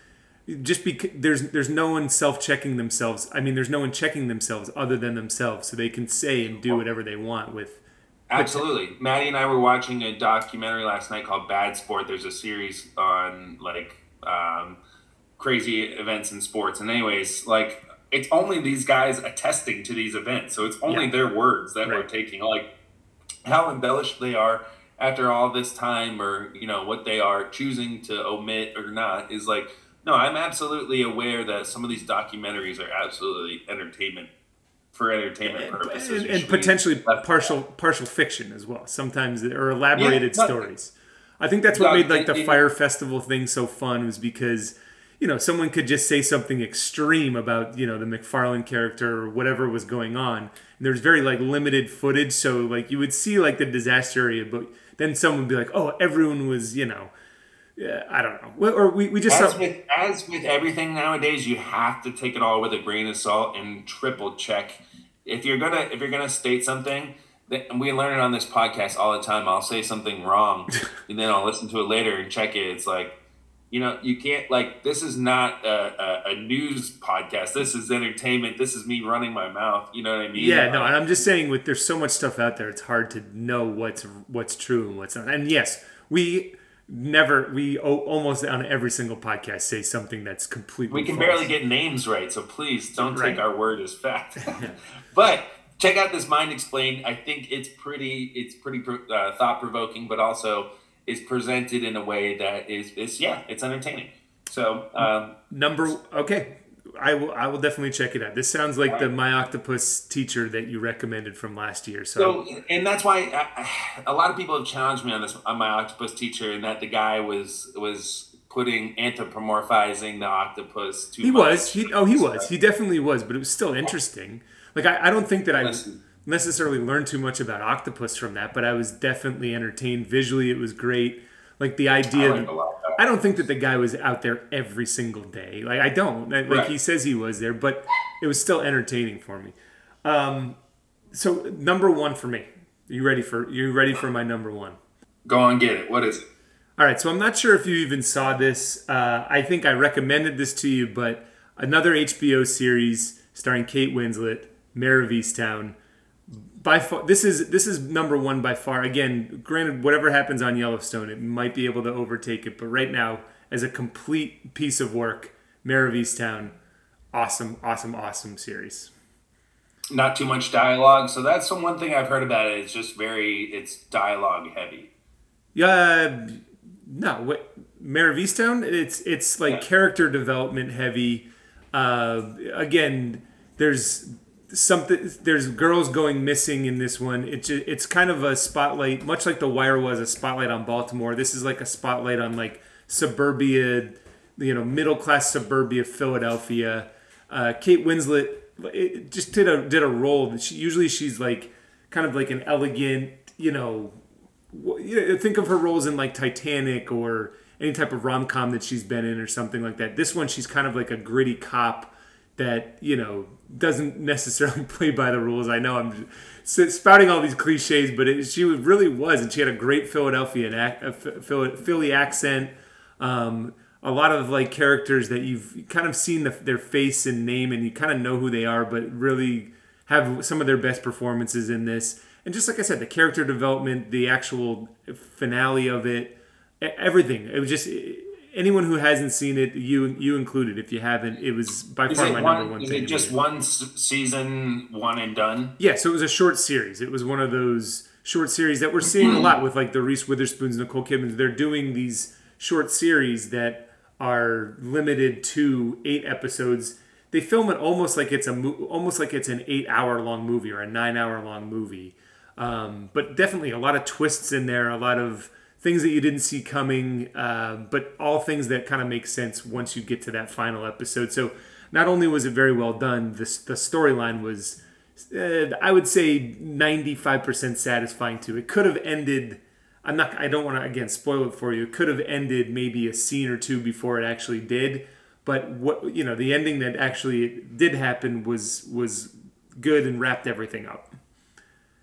just because there's there's no one self checking themselves. I mean, there's no one checking themselves other than themselves, so they can say and do whatever they want with. Absolutely, Maddie and I were watching a documentary last night called Bad Sport. There's a series on like um, crazy events in sports, and anyways, like it's only these guys attesting to these events, so it's only yeah. their words that right. we're taking, like how embellished they are after all this time or you know what they are choosing to omit or not is like no i'm absolutely aware that some of these documentaries are absolutely entertainment for entertainment and, purposes and, and potentially partial partial fiction as well. Sometimes or elaborated yeah, stories. I think that's what made like the Fyre festival thing so fun was because you know someone could just say something extreme about you know the McFarland character or whatever was going on. And there's very like limited footage. So like you would see like the disaster area but then someone would be like, oh, everyone was, you know, yeah, I don't know. Or we, we just as with as with everything nowadays, you have to take it all with a grain of salt and triple check. If you're gonna if you're gonna state something, and we learn it on this podcast all the time. I'll say something wrong, and then I'll listen to it later and check it. It's like you know, you can't like this is not a, a, a, news podcast. This is entertainment. This is me running my mouth. You know what I mean? Yeah, no, and I'm just saying with there's so much stuff out there, it's hard to know what's what's true and what's not. And yes, we never we almost on every single podcast say something that's completely. We can false. barely get names right, so please don't right. take our word as fact. but check out this mind explained. I think it's pretty it's pretty uh, thought provoking, but also is presented in a way that is is yeah, it's entertaining. So um, number okay, I will I will definitely check it out. This sounds like right. the My Octopus teacher that you recommended from last year. So, so and that's why I, a lot of people have challenged me on this on My Octopus teacher, and that the guy was was putting anthropomorphizing the octopus. Too he much. was. He oh he was. He definitely was. But it was still interesting. Like I, I don't think that I. Necessarily learned too much about octopus from that, but I was definitely entertained. Visually, it was great. Like the idea. I, like I don't think that the guy was out there every single day. Like I don't. Like right. he says he was there, but it was still entertaining for me. Um, so number one for me. You ready for you ready for my number one? Go on, get it. What is it? All right. So I'm not sure if you even saw this. Uh, I think I recommended this to you, but another HBO series starring Kate Winslet, Mare of Easttown by far this is this is number one by far. Again granted whatever happens on yellowstone it might be able to overtake it but right now as a complete piece of work mare of easttown awesome awesome awesome series. Not too much dialogue. So that's the one thing i've heard about it. It's just very it's dialogue heavy. Yeah no what mare of easttown it's it's like yeah. character development heavy. Uh again there's something there's girls going missing in this one. It's it's kind of a spotlight much like the wire was a spotlight on baltimore. This is like a spotlight on like suburbia you know middle class suburbia philadelphia. Uh, kate winslet just did a did a role that she usually she's like kind of like an elegant you know think of her roles in like titanic or any type of rom-com that she's been in or something like that. This one she's kind of like a gritty cop that you know doesn't necessarily play by the rules. I know I'm spouting all these cliches, but it, she really was, and she had a great Philadelphian ac- Philly accent. Um, a lot of like characters that you've kind of seen the, their face and name, and you kind of know who they are, but really have some of their best performances in this. And just like I said, the character development, the actual finale of it, everything. It was just. It, anyone who hasn't seen it, you you included, if you haven't, it was by is far my one, number one. Is it just one season, one and done? Yeah, so it was a short series. It was one of those short series that we're seeing a lot with like the Reese Witherspoons, Nicole Kidman. They're doing these short series that are limited to eight episodes. They film it almost like it's a mo- almost like it's an eight hour long movie or a nine hour long movie. Um, but definitely a lot of twists in there, a lot of things that you didn't see coming, uh, but all things that kind of make sense once you get to that final episode. So not only was it very well done, the storyline was, uh, I would say, ninety five percent satisfying too. It could have ended. I'm not. I don't want to again spoil it for you. It could have ended maybe a scene or two before it actually did. But what you know, the ending that actually did happen was was good and wrapped everything up.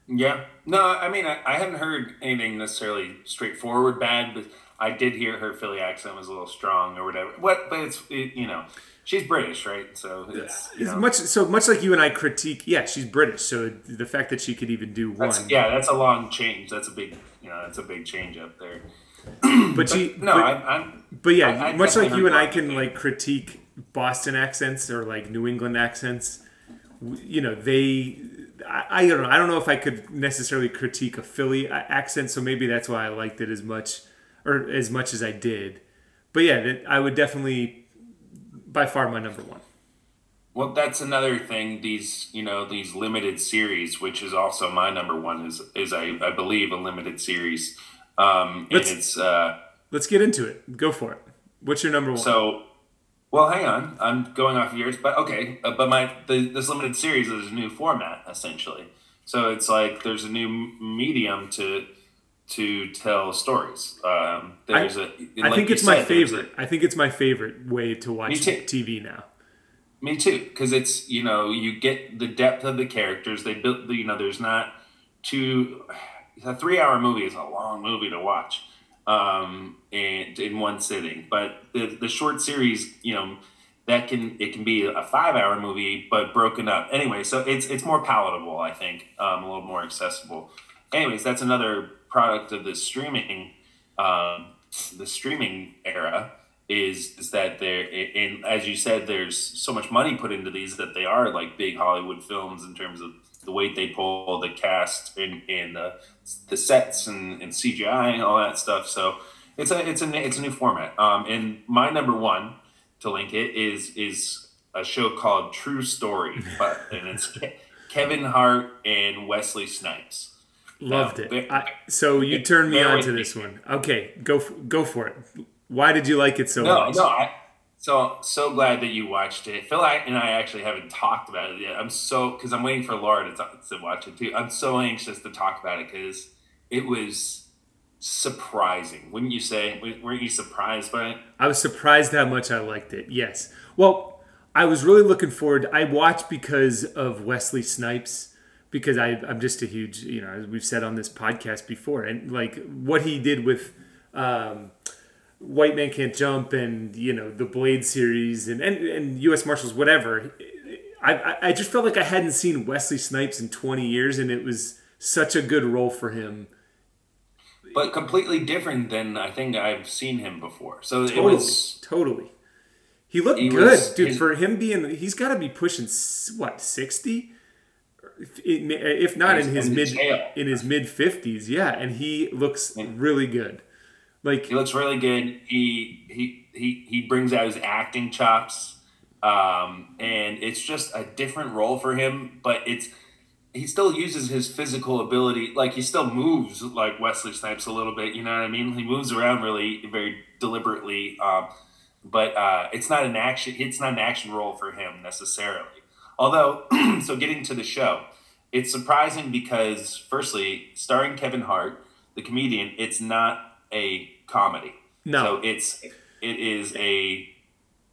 Yeah. No, I mean, I, I haven't heard anything necessarily straightforward bad, but I did hear her Philly accent was a little strong or whatever. What? But it's it, you know, she's British, right? So it's you It's much so much like you and I critique. Yeah, she's British, so the fact that she could even do one, that's, yeah, that's a long change. That's a big, you know, that's a big change up there. but she, No, but, I, I'm. but yeah, I- I much like you and I can like critique Boston accents or like New England accents. You know, they. I, I don't know. I don't know if I could necessarily critique a Philly accent, so maybe that's why I liked it as much, or as much as I did. But yeah, that, I would definitely, by far, my number one. Well, that's another thing. These, you know, these limited series, which is also my number one, is is I, I believe a limited series, um, Let's- it's uh, Let's get into it. Go for it. What's your number one? so. Well, hang on. I'm going off of yours, but okay. Uh, but my the, this limited series is a new format essentially. So it's like there's a new medium to to tell stories. Um, there's a. I like think it's my said, a- favorite. I think it's my favorite way to watch. TV now. Me too, because it's you know you get the depth of the characters. They built you know there's not two. A three-hour movie is a long movie to watch, um, and in one sitting. But the the short series, you know, that can it can be a five-hour movie, but broken up. Anyway, so it's it's more palatable, I think, um, a little more accessible. Anyways, that's another product of the streaming, um, the streaming era is is that there and as you said there's so much money put into these that they are like big hollywood films in terms of the weight they pull the cast and, and the, the sets and, and cgi and all that stuff so it's a it's a it's a new format um and my number one to link it is is a show called true story but and it's Ke- kevin hart and wesley snipes Loved No, it. I, so you turned me on to this one. Okay, go go for it. Why did you like it so No, much? no. I, so so glad that you watched it. Phil and I actually haven't talked about it yet. I'm so because I'm waiting for Laura to, to watch it too. I'm so anxious to talk about it because it was surprising. Wouldn't you say? Weren't you surprised by it? I was surprised how much I liked it. Yes. Well, I was really looking forward. I watched because of Wesley Snipes because I, I'm just a huge, you know, as we've said on this podcast before, and like what he did with um, White Man Can't Jump and you know the Blade series and and, and U.S. Marshals, whatever. I, I just felt like I hadn't seen Wesley Snipes in 20 years, and it was such a good role for him. But completely different than I think I've seen him before. So it was totally. He looked He good, was- dude. his- for him being, he's got to be pushing what sixty, if, not in his mid in his mid fifties. Yeah, and he looks really good. Like He looks really good. He he he he brings out his acting chops, um, and it's just a different role for him. But it's he still uses his physical ability. Like he still moves like Wesley Snipes a little bit. You know what I mean? He moves around really very deliberately. Um, but uh, it's not an action. It's not an action role for him necessarily. Although, so getting to the show, it's surprising because firstly, starring Kevin Hart, the comedian, it's not a comedy. No. So it's it is a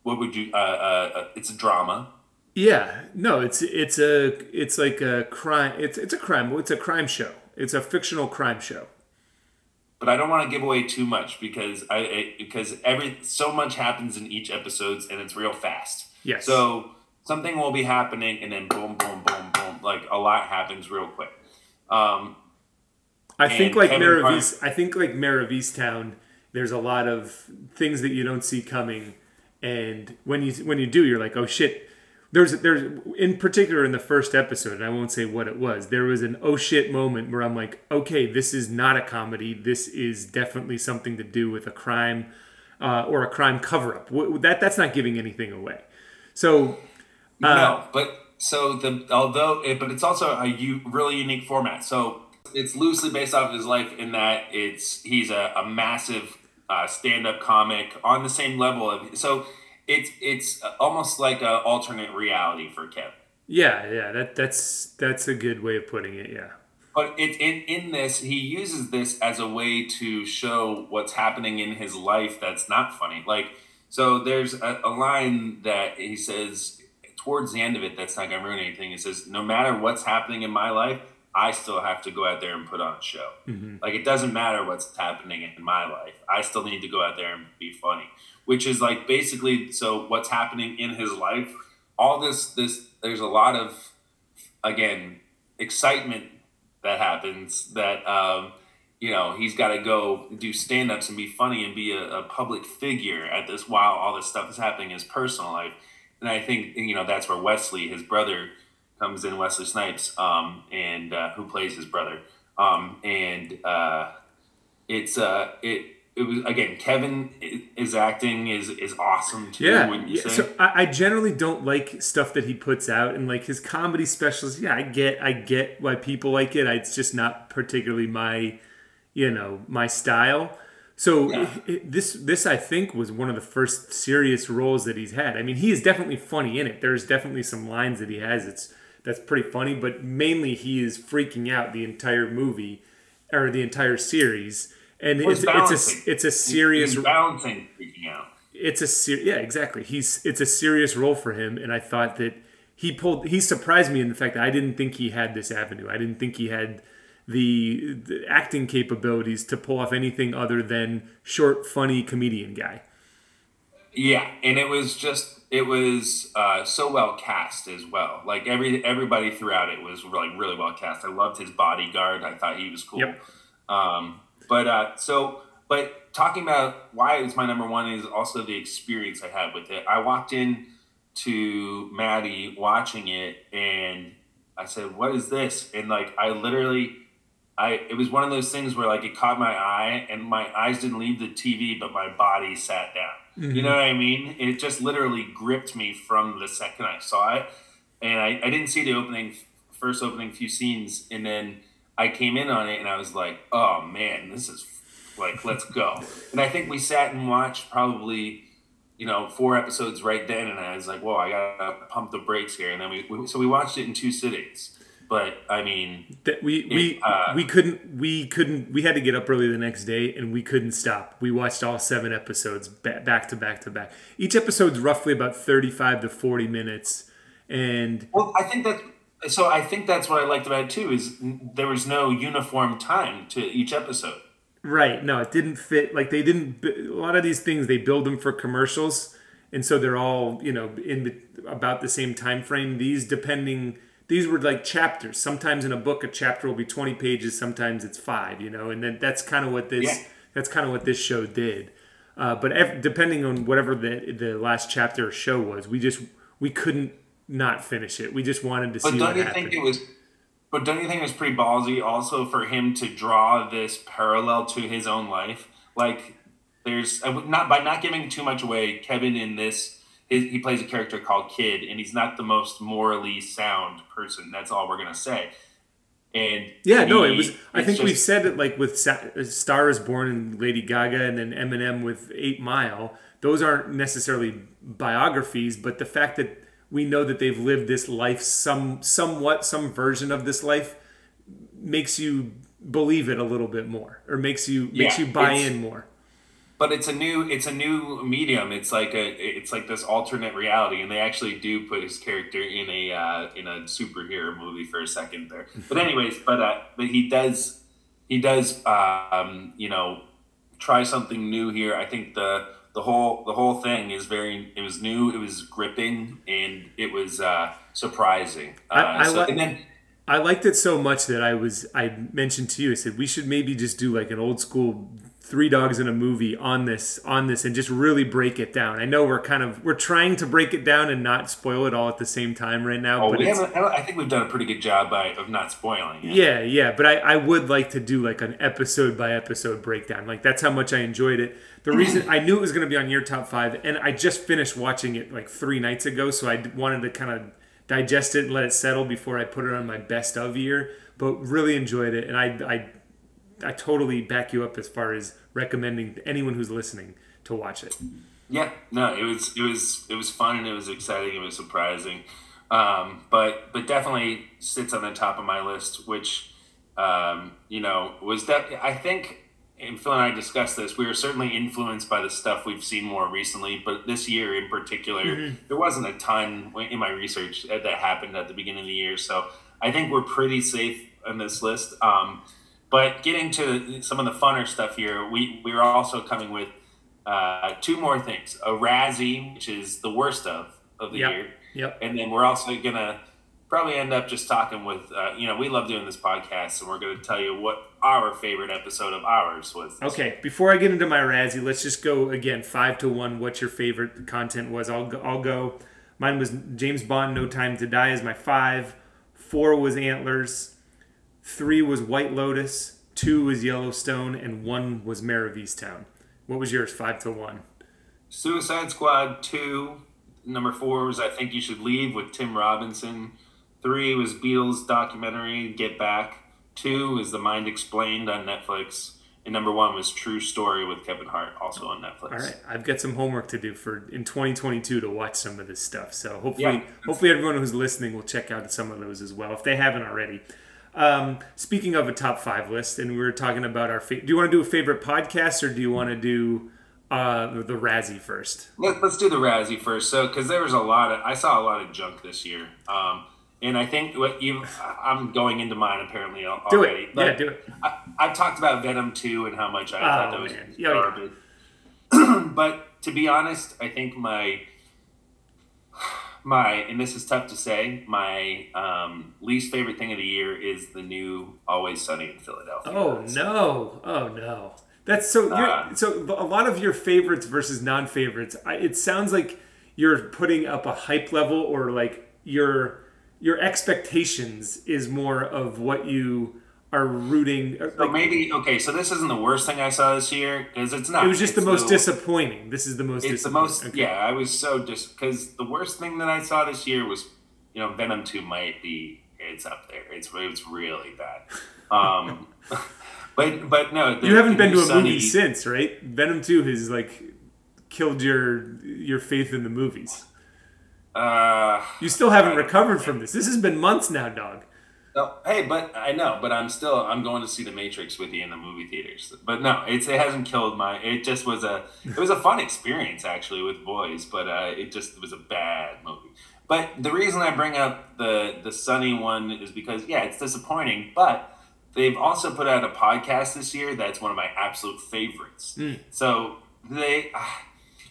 what would you uh, uh, uh it's a drama. yeah, no, it's it's a it's like a crime. It's it's a crime. It's a crime show. It's a fictional crime show. But I don't want to give away too much because I, I because every so much happens in each episodes and it's real fast. Yes. So something will be happening and then boom boom boom boom like a lot happens real quick. Um, I think like Kevin Mayor of Hart- East, I think like Mayor of Easttown, there's a lot of things that you don't see coming, and when you when you do, you're like, oh shit. There's there's in particular in the first episode, and I won't say what it was. There was an oh shit moment where I'm like, okay, this is not a comedy. This is definitely something to do with a crime uh, or a crime cover up. That that's not giving anything away. So Uh, no, but so the although it, but it's also a u- really unique format. So it's loosely based off of his life in that it's he's a, a massive uh, stand-up comic on the same level of so it's it's almost like an alternate reality for Kevin. Yeah, yeah, that that's that's a good way of putting it. Yeah. But it, in in this, he uses this as a way to show what's happening in his life that's not funny. Like, so there's a, a line that he says towards the end of it that's not to ruin anything. He says, "No matter what's happening in my life, I still have to go out there and put on a show. Mm-hmm. Like, it doesn't matter what's happening in my life. I still need to go out there and be funny." Which is like basically so what's happening in his life. All this this there's a lot of again excitement that happens that um, you know he's got to go do stand-ups and be funny and be a, a, public figure at this while all this stuff is happening in his personal life and i think you know that's where wesley his brother comes in wesley snipes um, and uh, who plays his brother um, and uh, it's uh, it it was again Kevin is acting is is awesome too. Yeah, yeah. so I, I, generally don't like stuff that he puts out and like his comedy specials. Yeah, I get I get why people like it. I, it's just not particularly my you know my style. So yeah. it, this this I think was one of the first serious roles that he's had. I mean, he is definitely funny in it. There's definitely some lines that he has. It's that's pretty funny, but mainly he is freaking out the entire movie or the entire series and it's, it's a it's a serious he's balancing freaking out. It's a ser- yeah exactly. He's it's a serious role for him, and I thought that he pulled he surprised me in the fact that I didn't think he had this avenue. I didn't think he had the, the acting capabilities to pull off anything other than short, funny comedian guy. Yeah, and it was just it was uh, so well cast as well. Like every everybody throughout it was like really well cast. I loved his bodyguard. I thought he was cool. Yep. Um, but uh, so, but talking about why it's my number one is also the experience I had with it. I walked in to Maddie watching it, and I said, "What is this?" And like, I literally. I, it was one of those things where like it caught my eye and my eyes didn't leave the TV, but my body sat down. Mm-hmm. You know what I mean? It just literally gripped me from the second I saw it. And I, I didn't see the opening, first opening few scenes. And then I came in on it and I was like, oh man, this is like, let's go. and I think we sat and watched probably, you know, four episodes right then. And I was like, whoa, I gotta pump the brakes here. And then we, we so we watched it in two sittings. But I mean, that we it, we uh, we couldn't we couldn't we had to get up early the next day and we couldn't stop. We watched all seven episodes back to back to back. Each episode's roughly about thirty five to forty minutes. And well, I think that so I think that's what I liked about it too is there was no uniform time to each episode. Right. No, it didn't fit. Like they didn't. A lot of these things they build them for commercials, and so they're all you know in the, about the same time frame. These depending. These were like chapters. Sometimes in a book, a chapter will be twenty pages. Sometimes it's five. You know, and then that's kind of what this. Yeah. That's kind of what this show did. Uh, but ev- depending on whatever the the last chapter or show was, we just we couldn't not finish it. We just wanted to but see. But don't you happened. think it was? But don't you think it was pretty ballsy also for him to draw this parallel to his own life? Like, there's not by not giving too much away. Kevin in this, he plays a character called Kid, and he's not the most morally sound person. That's all we're gonna say. And yeah, he, no, it was. I think just, we've said it like with Star is Born and Lady Gaga, and then Eminem with Eight Mile. Those aren't necessarily biographies, but the fact that we know that they've lived this life some somewhat some version of this life makes you believe it a little bit more or makes you yeah, makes you buy in more but it's a new it's a new medium. It's like a it's like this alternate reality and they actually do put his character in a uh, in a superhero movie for a second there. But anyways but uh but he does he does um you know try something new here. I think the the whole the whole thing is very it was new it was gripping and it was uh, surprising. Uh, I, I, so, li- then, I liked it so much that i was i mentioned to you i said we should maybe just do like an old school three dogs in a movie on this on this and just really break it down. I know we're kind of we're trying to break it down and not spoil it all at the same time right now oh, but we I think we've done a pretty good job by of not spoiling it. yeah yeah but I, I would like to do like an episode by episode breakdown. Like that's how much i enjoyed it. The reason i knew it was going to be on your top five and i just finished watching it like three nights ago so i wanted to kind of digest it and let it settle before i put it on my best of year but really enjoyed it, and I I I totally back you up as far as recommending anyone who's listening to watch it. Yeah, no, it was it was it was fun and it was exciting. It was surprising, um, but but definitely sits on the top of my list. Which um, you know was that I think. And Phil and I discussed this. We were certainly influenced by the stuff we've seen more recently, but this year in particular, mm-hmm. there wasn't a ton in my research that happened at the beginning of the year. So I think we're pretty safe on this list. Um, but getting to some of the funner stuff here, we we are also coming with uh, two more things: a Razzie, which is the worst of of the yep. year, yep. and then we're also gonna probably end up just talking with uh, you know we love doing this podcast, and we're gonna tell you what our favorite episode of ours was. Okay, before I get into my Razzie, let's just go again five to one. What your favorite content was? I'll go, I'll go. Mine was James Bond: No Time to Die is my five. Four was Antlers. Three was White Lotus. Two was Yellowstone, and one was of Easttown. What was yours? Five to one. Suicide Squad two. Number four was I Think You Should Leave with Tim Robinson. Three was Beatles documentary Get Back. Two is The Mind Explained on Netflix. And number one was True Story with Kevin Hart, also on Netflix. All right, I've got some homework to do for in 2022 to watch some of this stuff. So hopefully, yeah. hopefully everyone who's listening will check out some of those as well if they haven't already. Um, speaking of a top five list, and we were talking about our. Fa- do you want to do a favorite podcast, or do you want to do uh, the Razzie first? Let, us do the Razzie first. So, because there was a lot of, I saw a lot of junk this year, um, and I think what you, I'm going into mine apparently already. Do it. yeah, do it. I, have talked about Venom two and how much I oh, thought that was man. garbage. but to be honest, I think my my and this is tough to say my um, least favorite thing of the year is the new always sunny in philadelphia. Oh no. Oh no. That's so uh, so a lot of your favorites versus non-favorites I, it sounds like you're putting up a hype level or like your your expectations is more of what you are rooting. Uh, so maybe okay. So this isn't the worst thing I saw this year because it's not. It was just the most disappointing. This is the most. It's the most. Okay. Yeah, I was so just because the worst thing that I saw this year was, you know, Venom Two might be. It's up there. It's it's really bad. Um, but but no, the, you haven't been to a Sunny, movie since, right? Venom Two has like killed your your faith in the movies. Uh, you still haven't recovered from this. This has been months now, dog. No, hey, but I know, but I'm still I'm going to see the Matrix with you in the movie theaters. But no, it's it hasn't killed my. It just was a it was a fun experience actually with boys, but uh, it just was a bad movie. But the reason I bring up the the Sunny one is because yeah, it's disappointing, but they've also put out a podcast this year that's one of my absolute favorites. Mm. So they.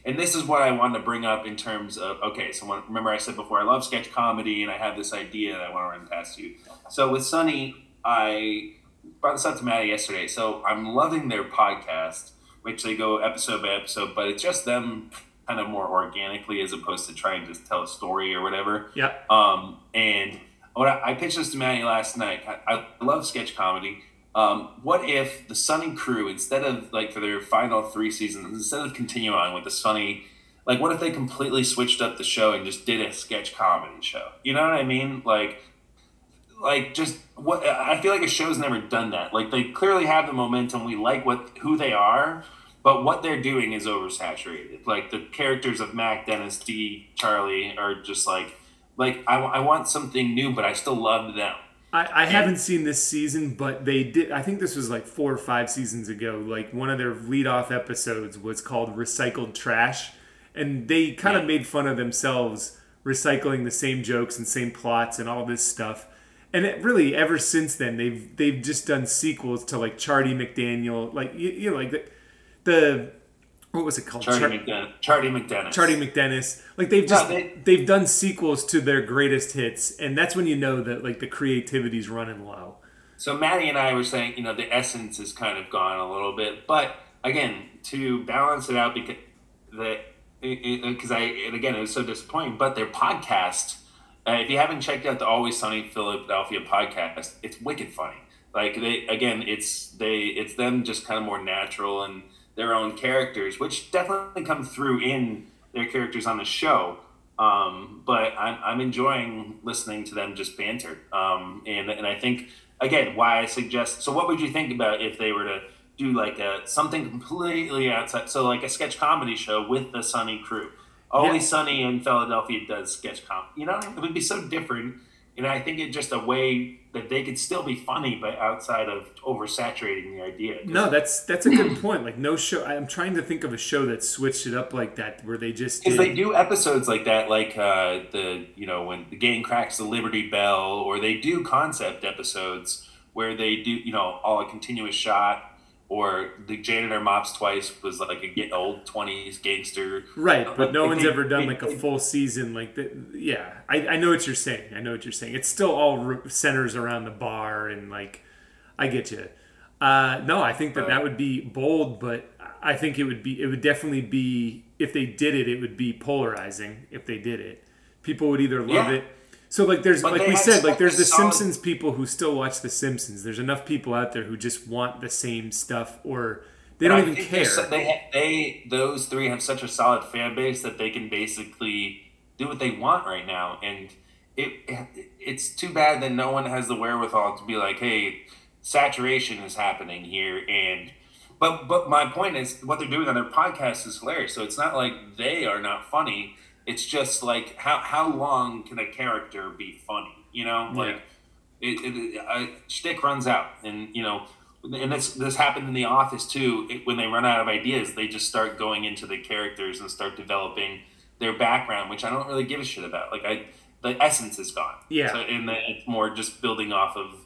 And this is what I wanted to bring up in terms of okay. So when, remember, I said before I love sketch comedy, and I have this idea that I want to run past you. So with Sunny, I brought this up to Maddie yesterday. So I'm loving their podcast, which they go episode by episode, but it's just them kind of more organically as opposed to trying to tell a story or whatever. Yeah. Um, and what I, I pitched this to Maddie last night. I, I love sketch comedy. Um, what if the Sunny crew, instead of like for their final three seasons, instead of continuing on with the Sunny, like what if they completely switched up the show and just did a sketch comedy show? You know what I mean? Like, like just what I feel like a show's never done that. Like they clearly have the momentum. We like what who they are, but what they're doing is oversaturated. Like the characters of Mac, Dennis, D, Charlie are just like, like I, I want something new, but I still love them. I, I haven't seen this season, but they did. I think this was like four or five seasons ago. Like one of their lead-off episodes was called "Recycled Trash," and they kind of made fun of themselves recycling the same jokes and same plots and all this stuff. And it really, ever since then, they've they've just done sequels to like Charlie McDaniel, like you, you know, like the, the what was it called? Charlie, Char- McDen- Charlie McDennis. Charlie McDennis. Like they've just no, they, have done sequels to their greatest hits, and that's when you know that like the creativity's running low. So Maddie and I were saying, you know, the essence is kind of gone a little bit, but again, to balance it out, because the because I and again it was so disappointing, but their podcast. Uh, if you haven't checked out the Always Sunny Philadelphia podcast, it's wicked funny. Like they again, it's they it's them just kind of more natural and their own characters, which definitely come through in their characters on the show. Um, but I'm, I'm enjoying listening to them just banter. Um, and, and I think again, why I suggest. So, what would you think about if they were to do like a something completely outside? So, like a sketch comedy show with the Sunny crew. Only yeah. Sunny in Philadelphia does sketch comedy. You know, it would be so different. And I think it's just a way that they could still be funny, but outside of oversaturating the idea. No, that's that's a good point. Like no show. I'm trying to think of a show that switched it up like that, where they just because they do episodes like that, like uh, the you know when the gang cracks the Liberty Bell, or they do concept episodes where they do you know all a continuous shot or the janitor mops twice was like a get old 20s gangster. Right but no one's ever done like a full season like that yeah I, I know what you're saying i know what you're saying. It's still all centers around the bar and like i get you. Uh, no i think that that would be bold but i think it would be it would definitely be if they did it it would be polarizing if they did it. People would either love yeah. it so like there's but like we said like there's the solid... Simpsons people who still watch the Simpsons. There's enough people out there who just want the same stuff or they don't even care. They they those three have such a solid fan base that they can basically do what they want right now and it it's too bad that no one has the wherewithal to be like, "Hey, saturation is happening here and but but my point is what they're doing on their podcast is hilarious. So it's not like they are not funny it's just like how how long can a character be funny? You know, yeah. like it, it, a shtick runs out, and you know, and this this happened in The Office too. It, when they run out of ideas, they just start going into the characters and start developing their background, which I don't really give a shit about. Like I, the essence is gone. Yeah, so, and the, it's more just building off of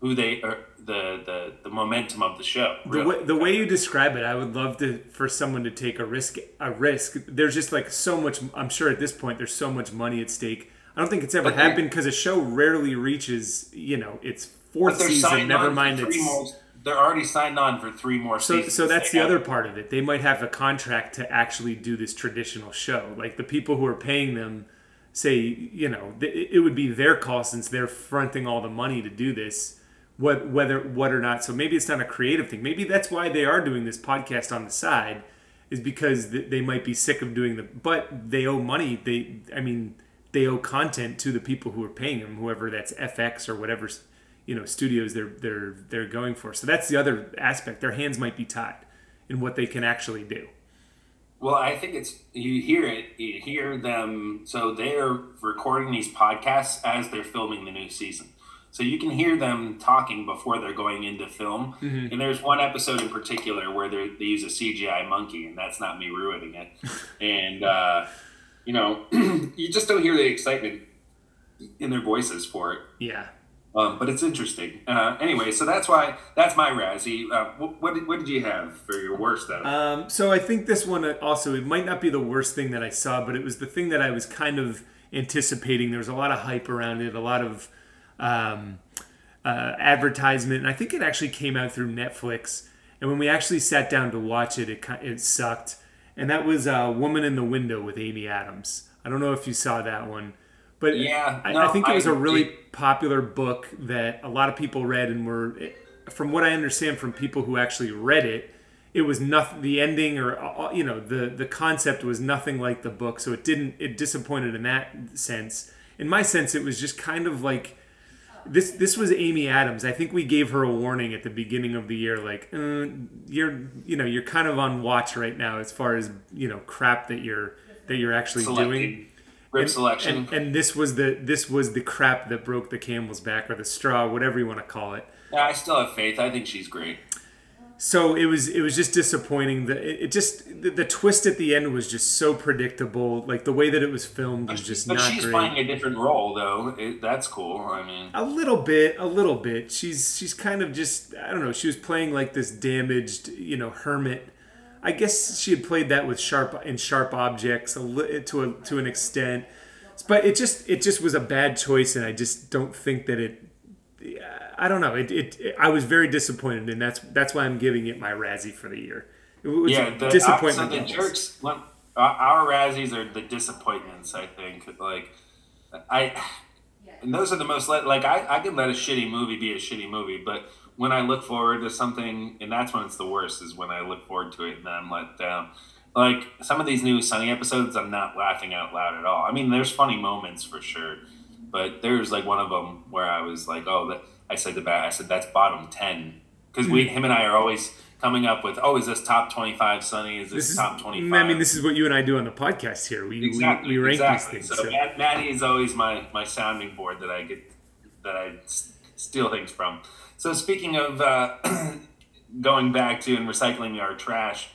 who they are the the the momentum of the show. Really. The way the way you describe it, I would love to for someone to take a risk. A risk. There's just like so much. I'm sure at this point there's so much money at stake. I don't think it's ever but happened because a show rarely reaches you know its fourth season. Never mind its. More, they're already signed on for three more so, seasons. So that's they the other part of it. They might have a contract to actually do this traditional show. Like the people who are paying them say, you know, it would be their call since they're fronting all the money to do this what whether what or not. So maybe it's not a creative thing. Maybe that's why they are doing this podcast on the side, is because they might be sick of doing the. But they owe money. They I mean they owe content to the people who are paying them, whoever that's FX or whatever you know studios they're they're they're going for. So that's the other aspect. Their hands might be tied in what they can actually do. Well, I think it's you hear it, you hear them. So they're recording these podcasts as they're filming the new season. So you can hear them talking before they're going into film. Mm-hmm. And there's one episode in particular where they use a CGI monkey, and that's not me ruining it. and, uh, you know, you just don't hear the excitement in their voices for it. Yeah. Um, but it's interesting. Uh, anyway, so that's why that's my Razzie. Uh, what, what, did, what did you have for your worst though? Um, so I think this one also it might not be the worst thing that I saw, but it was the thing that I was kind of anticipating. There was a lot of hype around it, a lot of um, uh, advertisement, and I think it actually came out through Netflix. And when we actually sat down to watch it, it it sucked. And that was uh, "Woman in the Window" with Amy Adams. I don't know if you saw that one, but yeah, I, no, I think it was I, a really it, popular book that a lot of people read and were, from what I understand from people who actually read it, it was nothing. The ending or uh, you know the the concept was nothing like the book, so it didn't. It disappointed in that sense. In my sense, it was just kind of like this this was Amy Adams. I think we gave her a warning at the beginning of the year, like uh, you're you know you're kind of on watch right now as far as you know crap that you're that you're actually doing. Rip and, selection. And, and, this was the this was the crap that broke the camel's back or the straw, whatever you want to call it. Yeah, I still have faith. I think she's great so it was it was just disappointing that it, it, just the, the, twist at the end was just so predictable. Like the way that it was filmed was just but not she's great. playing a different role though. It, that's cool. I mean a little bit a little bit. She's she's kind of just i don't know she was playing like this damaged you know hermit. I guess she had played that with sharp in sharp objects a li- to a, to an extent. But it just it just was a bad choice and i just don't think that it I don't know. It, it, it, I was very disappointed, and that's that's why I'm giving it my Razzie for the year. It was yeah, the, disappointment. Uh, so the jerks. our Razzies are the disappointments. I think like I, and those are the most like I I can let a shitty movie be a shitty movie, but when I look forward to something, and that's when it's the worst, is when I look forward to it and then I'm let down. Like some of these new Sunny episodes, I'm not laughing out loud at all. I mean, there's funny moments for sure, but there's like one of them where I was like, oh, that I said to Bat, I said that's bottom ten because we him and I are always coming up with oh is this top twenty five Sunny is this, This is, top twenty five I mean, this is what you and I do on the podcast here. We exactly we, we rank exactly. these things. So, So. Matt, Maddie is always my my sounding board that I get that I s- steal things from. So speaking of uh, going back to and recycling our trash,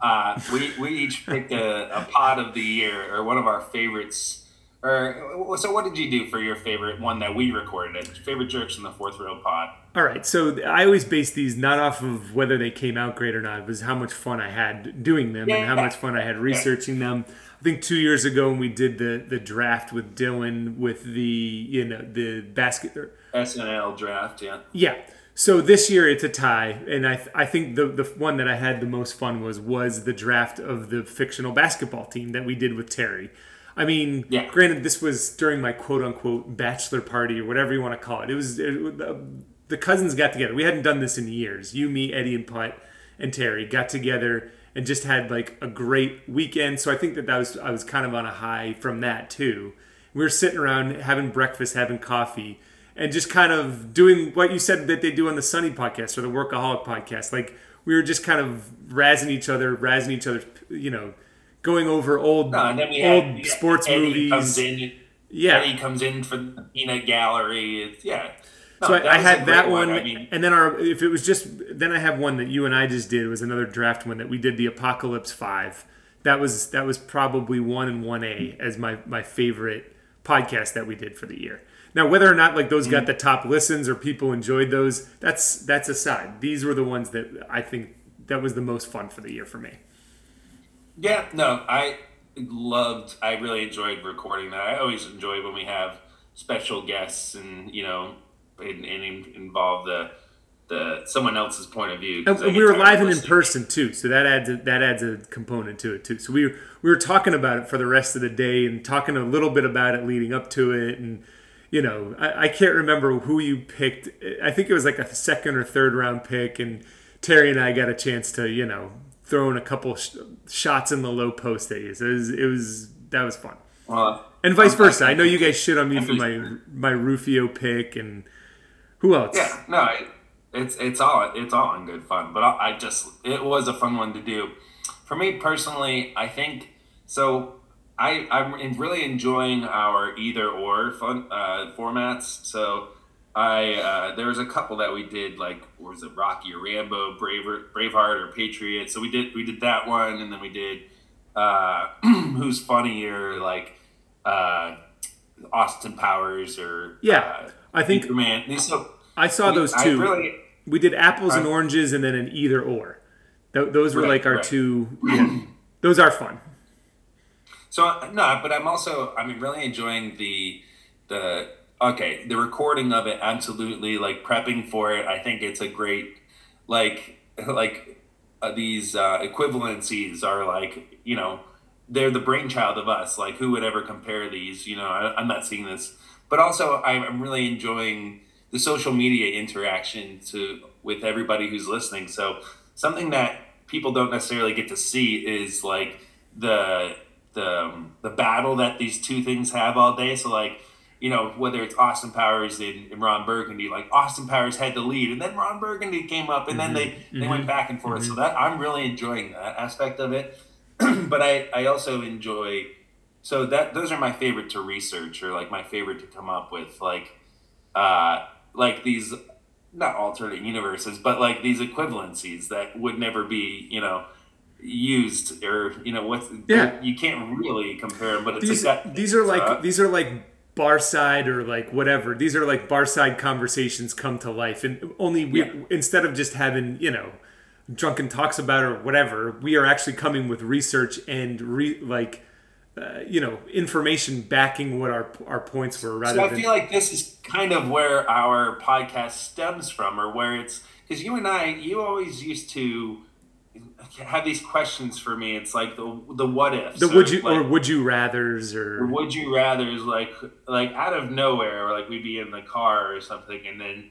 uh, we we each picked a, a pod of the year or one of our favorites. Or so, what did you do for your favorite one that we recorded? Favorite jerks in the fourth row pod. All right, so I always base these not off of whether they came out great or not. It was how much fun I had doing them and how much fun I had researching them. I think two years ago when we did the the draft with Dylan with the you know the basket. or- SNL draft, yeah. Yeah. So this year it's a tie, and I I think the the one that I had the most fun was was the draft of the fictional basketball team that we did with Terry. I mean, Yeah. granted, this was during my quote unquote bachelor party or whatever you want to call it. It was it, uh, the, the cousins got together. We hadn't done this in years. You, me, Eddie, and Putt and Terry got together and just had like a great weekend. So I think that that was I was kind of on a high from that too. We were sitting around having breakfast, having coffee, and just kind of doing what you said that they do on the Sunny podcast or the Workaholic podcast. Like we were just kind of razzing each other, razzing each other, you know, going over old No, and then we old had, sports Eddie movies. Comes in, yeah. Eddie comes in for the peanut gallery. It's, yeah. No, So I, I had that one, I mean, and then our if it was just then I have one that you and I just did was another draft one that we did the Apocalypse Five. That was that was probably one and one A as my my favorite podcast that we did for the year. Now whether or not like those Mm-hmm. got the top listens or people enjoyed those, that's that's aside. These were the ones that I think that was the most fun for the year for me. Yeah, no, I loved. I really enjoyed recording that. I always enjoy when we have special guests and you know, and, and involve the the someone else's point of view. We were live and in person too, so that adds a, that adds a component to it too. So we were, we were talking about it for the rest of the day and talking a little bit about it leading up to it, and you know I, I can't remember who you picked. I think it was like a second or third round pick, and Terry and I got a chance to you know throw in a couple sh- shots in the low post at you. So it was, it was that was fun, Well, and vice I'm- versa. I know you guys shit on me for I'm my my Rufio pick and who else? Yeah, no, it, it's it's all it's all in good fun. But I, I just it was a fun one to do. For me personally, I think so. I I'm really enjoying our either or fun uh, formats. So I uh, there was a couple that we did like was it Rocky or Rambo, Braver, Braveheart or Patriot. So we did we did that one, and then we did uh, Who's Funnier like uh, Austin Powers or Yeah, uh, I think. These so I saw those I two. really We did apples and oranges and then an either or. Th- those were Right, like our right. two. Yeah, those are fun. So no, but I'm also I'm really enjoying the the okay the recording of it absolutely like prepping for it. I think it's a great like like uh, these uh, equivalencies are like you know they're the brainchild of us. Like who would ever compare these? You know I, I'm not seeing this, but also I'm I'm really enjoying the social media interaction to with everybody who's listening. So something that people don't necessarily get to see is like the the um, the battle that these two things have all day. So like you know whether it's Austin Powers and, and Ron Burgundy, like Austin Powers had the lead, and then Ron Burgundy came up, and then they they went back and forth. So that I'm really enjoying that aspect of it. but I I also enjoy so that those are my favorite to research or like my favorite to come up with like uh like these not alternate universes but like these equivalencies that would never be you know used or you know what's Yeah. you can't really compare them but it's These like that these are like uh, these are like bar side or like whatever. These are like bar side conversations come to life, and only we Yeah. instead of just having you know drunken talks about or whatever, we are actually coming with research and re like. Uh, you know, information backing what our our points were, rather So I than feel like this is kind of where our podcast stems from, or where it's because you and I, you always used to have these questions for me. It's like the the what ifs, the would you like, or would you rather's or would you rather's like like out of nowhere, or like we'd be in the car or something, and then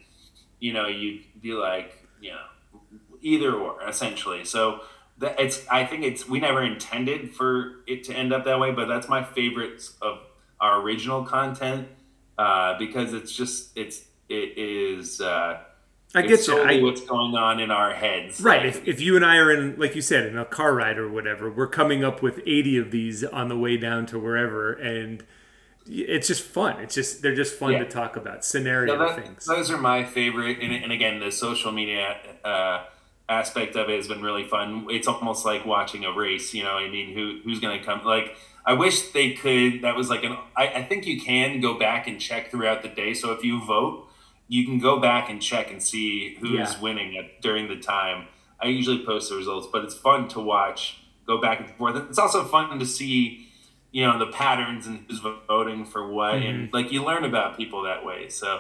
you know you'd be like you know either or essentially. So that it's I think it's we never intended for it to end up that way, but that's my favorite of our original content uh, because it's just it's it is. Uh, I it's get you. solely I, what's going on in our heads. right. Like, If, if you and I are in, like you said, in a car ride or whatever, we're coming up with 80 of these on the way down to wherever. And it's just fun. It's just, they're just fun Yeah. to talk about scenario No, that- things. Those are my favorite, and, and again, the social media uh, aspect of it has been really fun. It's almost like watching a race. You know, I mean, who who's going to come? Like, I wish they could. That was like an. I, I think you can go back and check throughout the day. So if you vote, you can go back and check and see who's Yeah. winning at, during the time. I usually post the results, but it's fun to watch. Go back and forth. It's also fun to see you know the patterns and who's voting for what and like you learn about people that way so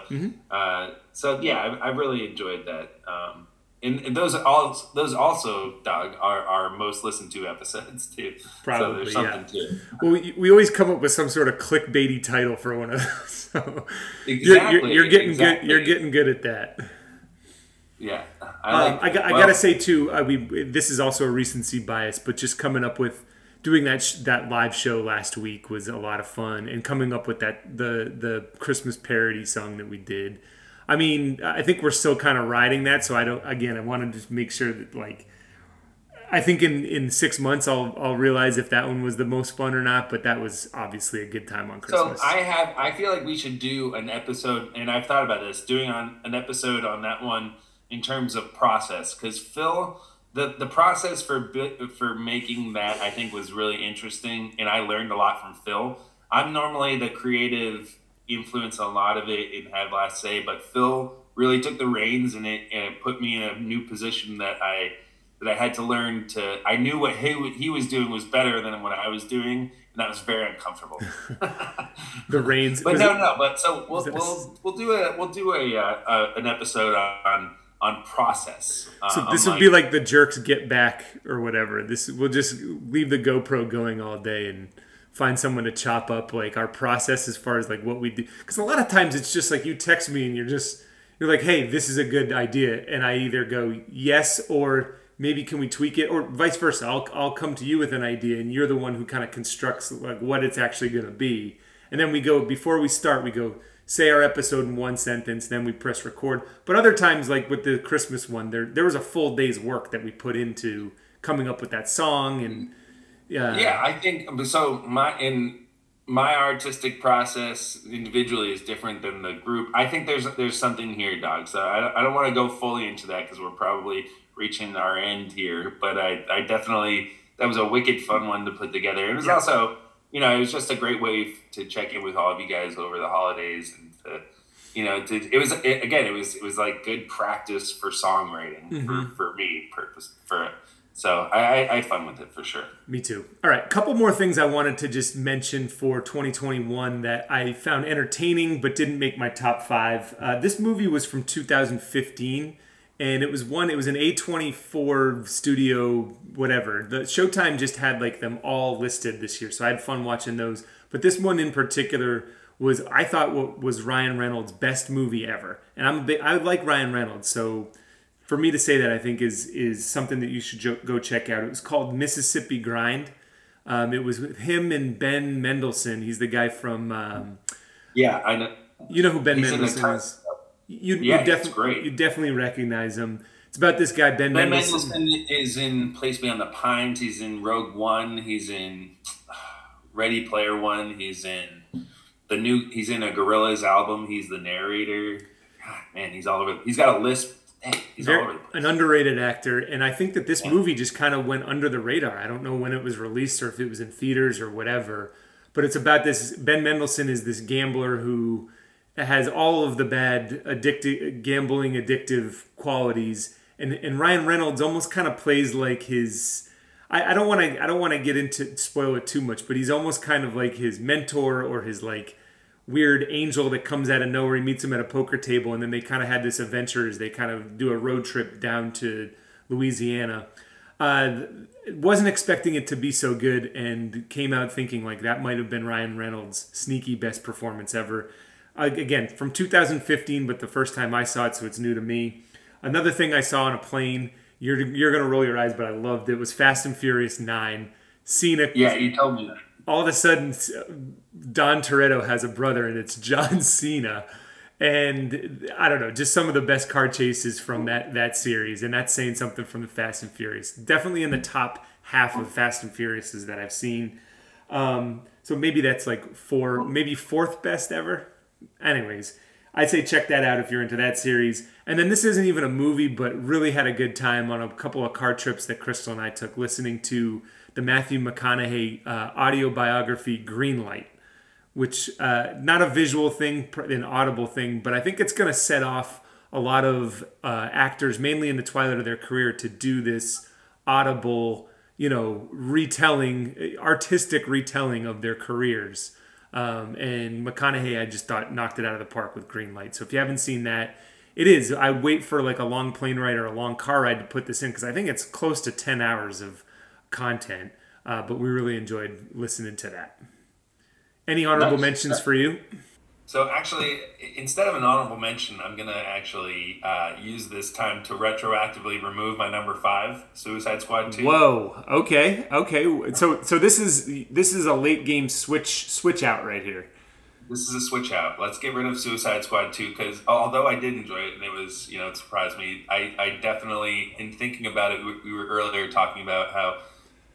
uh, so yeah I, I really enjoyed that um, and, and those all those also Doug are our most listened to episodes too so Probably, there's yeah. to it Well, we, we always come up with some sort of clickbaity title for one of those. So you're, exactly you're, you're getting exactly. good. You're getting good at that. yeah I, Um, I, got, I well, gotta say too, uh, we this is also a recency bias, but just coming up with doing that sh- that live show last week was a lot of fun, and coming up with that the the Christmas parody song that we did. I mean, I think we're still kind of riding that, so I don't. Again, I wanted to just make sure that like. I think in, in six months I'll I'll realize if that one was the most fun or not, but that was obviously a good time on Christmas. So I have. I feel like we should do an episode, and I've thought about this doing on an episode on that one in terms of process, because Phil, the the process for for making that I think was really interesting, and I learned a lot from Phil. I'm normally the creative influence a lot of it and had last say, but Phil really took the reins and it and it put me in a new position that I that I had to learn to. I knew what he he was doing was better than what I was doing, and that was very uncomfortable. the reins. But no, it- no. But so we'll, we'll we'll do a we'll do a, uh, an episode on on process. Uh, So this would be like the jerks get back or whatever. This we'll just leave the GoPro going all day and find someone to chop up like our process as far as like what we do. Because a lot of times it's just like you text me and you're just you're like, hey, this is a good idea, and I either go yes or maybe can we tweak it or vice versa. I'll I'll come to you with an idea and you're the one who kind of constructs like what it's actually going to be, and then we go before we start we go say our episode in one sentence, then we press record. But other times, like with the Christmas one, there there was a full day's work that we put into coming up with that song and uh, yeah. I think so. My in my artistic process individually is different than the group. I think there's there's something here, dog. So I don't, I don't want to go fully into that because we're probably reaching our end here. But I I definitely that was a wicked fun one to put together. It was Yeah. also you know it was just a great way to check in with all of you guys over the holidays and to you know to, it was it, again it was it was like good practice for songwriting Mm-hmm. for, for me purpose for so I, I had fun with it for sure. Me too. All right, couple more things I wanted to just mention for 2021 that I found entertaining but didn't make my top five. Uh, this movie was from 2015, and it was one. It was an A24 studio, whatever. The Showtime just had like them all listed this year, so I had fun watching those. But this one in particular was I thought what was Ryan Reynolds' best movie ever, and I'm a big I like Ryan Reynolds, so for me to say that I think is is something that you should jo- go check out. It was called Mississippi Grind. Um, it was with him and Ben Mendelsohn. He's the guy from um, Yeah, I know. you know who Ben He's Mendelsohn is. You, Yeah, you, he's defi- great. you definitely recognize him. It's about this guy Ben, Ben Mendelsohn. Mendelsohn is in Place Beyond the Pines. He's in Rogue One. He's in Ready Player One. He's in the new. He's in a Gorillaz album. He's the narrator. God, man, he's all over. He's got a list. Very, over the place. an underrated actor, and I think that this movie just kind of went under the radar. I don't know when it was released or if it was in theaters or whatever, but it's about this. Ben Mendelsohn is this gambler who has all of the bad addictive gambling addictive qualities, and and Ryan Reynolds almost kind of plays like his. I, I don't want to I don't want to get into spoil it too much, but he's almost kind of like his mentor or his like weird angel that comes out of nowhere. He meets him at a poker table, and then they kind of had this adventure as they kind of do a road trip down to Louisiana. Uh, wasn't expecting it to be so good, and came out thinking like that might have been Ryan Reynolds' sneaky best performance ever. Uh, again, from 2015, but the first time I saw it, so it's new to me. Another thing I saw on a plane. You're you're gonna roll your eyes, but I loved it. Was Fast and Furious Nine. Cena Yeah, you told me that. All of a sudden Dom Toretto has a brother and it's John Cena and I don't know, just some of the best car chases from that that series, and that's saying something from the Fast and Furious. Definitely in the top half of Fast and Furiouses that I've seen. Um, so maybe that's like four, maybe fourth best ever. Anyways, I'd say check that out if you're into that series. And then this isn't even a movie, but really had a good time on a couple of car trips that Crystal and I took listening to the Matthew McConaughey uh, audio biography Greenlight, which uh, not a visual thing, an audible thing, but I think it's going to set off a lot of uh, actors, mainly in the twilight of their career, to do this audible, you know, retelling, artistic retelling of their careers. Um, and McConaughey, I just thought knocked it out of the park with Greenlight. So if you haven't seen that, it is. I wait for like a long plane ride or a long car ride to put this in because I think it's close to 10 hours of content. Uh, but we really enjoyed listening to that. Any honorable nice. mentions for you? So actually, instead of an honorable mention, I'm gonna actually uh, use this time to retroactively remove my number five, Suicide Squad two. Whoa. Okay. Okay. So so this is this is a late game switch switch out right here. This is a switch out. Let's get rid of Suicide Squad two because although I did enjoy it and it was you know it surprised me, I I definitely in thinking about it we were earlier talking about how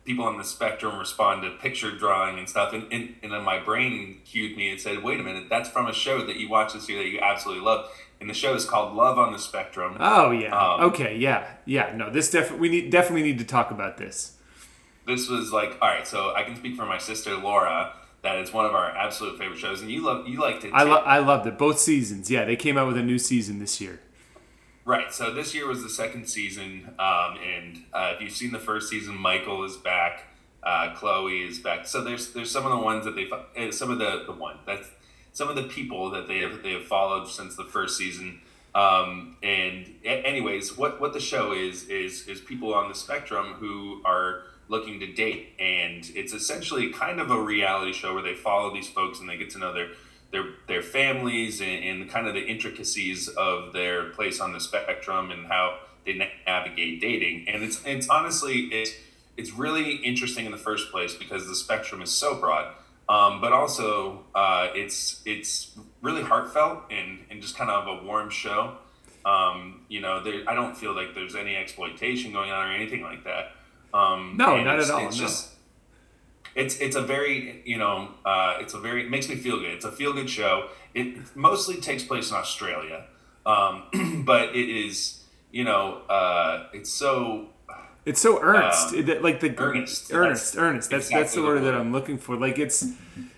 people on the spectrum respond to picture drawing and stuff. And, and, and then my brain cued me and said, wait a minute, that's from a show that you watched this year that you absolutely love. And the show is called Love on the Spectrum. Oh yeah. Um, okay. Yeah. Yeah. No. This definitely we need definitely need to talk about this. This was like all right. So I can speak for my sister Laura. That is one of our absolute favorite shows, and you love you liked it. Too. I lo- I loved it both seasons. Yeah, they came out with a new season this year. Right. So this year was the second season, um, and uh, if you've seen the first season, Michael is back. Uh, Chloe is back. So there's there's some of the ones that they uh, some of the the one that's some of the people that they have they have followed since the first season. Um, and anyways, what what the show is is is people on the spectrum who are looking to date, and it's essentially kind of a reality show where they follow these folks and they get to know their their their families and, and kind of the intricacies of their place on the spectrum and how they navigate dating. And it's it's honestly it's it's really interesting in the first place because the spectrum is so broad. Um, but also uh, it's it's really heartfelt and, and just kind of a warm show. Um, you know, there, I don't feel like there's any exploitation going on or anything like that. Um, no, not at all. It's no. just it's it's a very you know uh, it's a very it makes me feel good. It's a feel good show. It mostly takes place in Australia, um, but it is you know uh, it's so. It's so earnest, um, like the earnest, earnest, that's earnest. That's exactly that's the word, that I'm looking for. Like it's,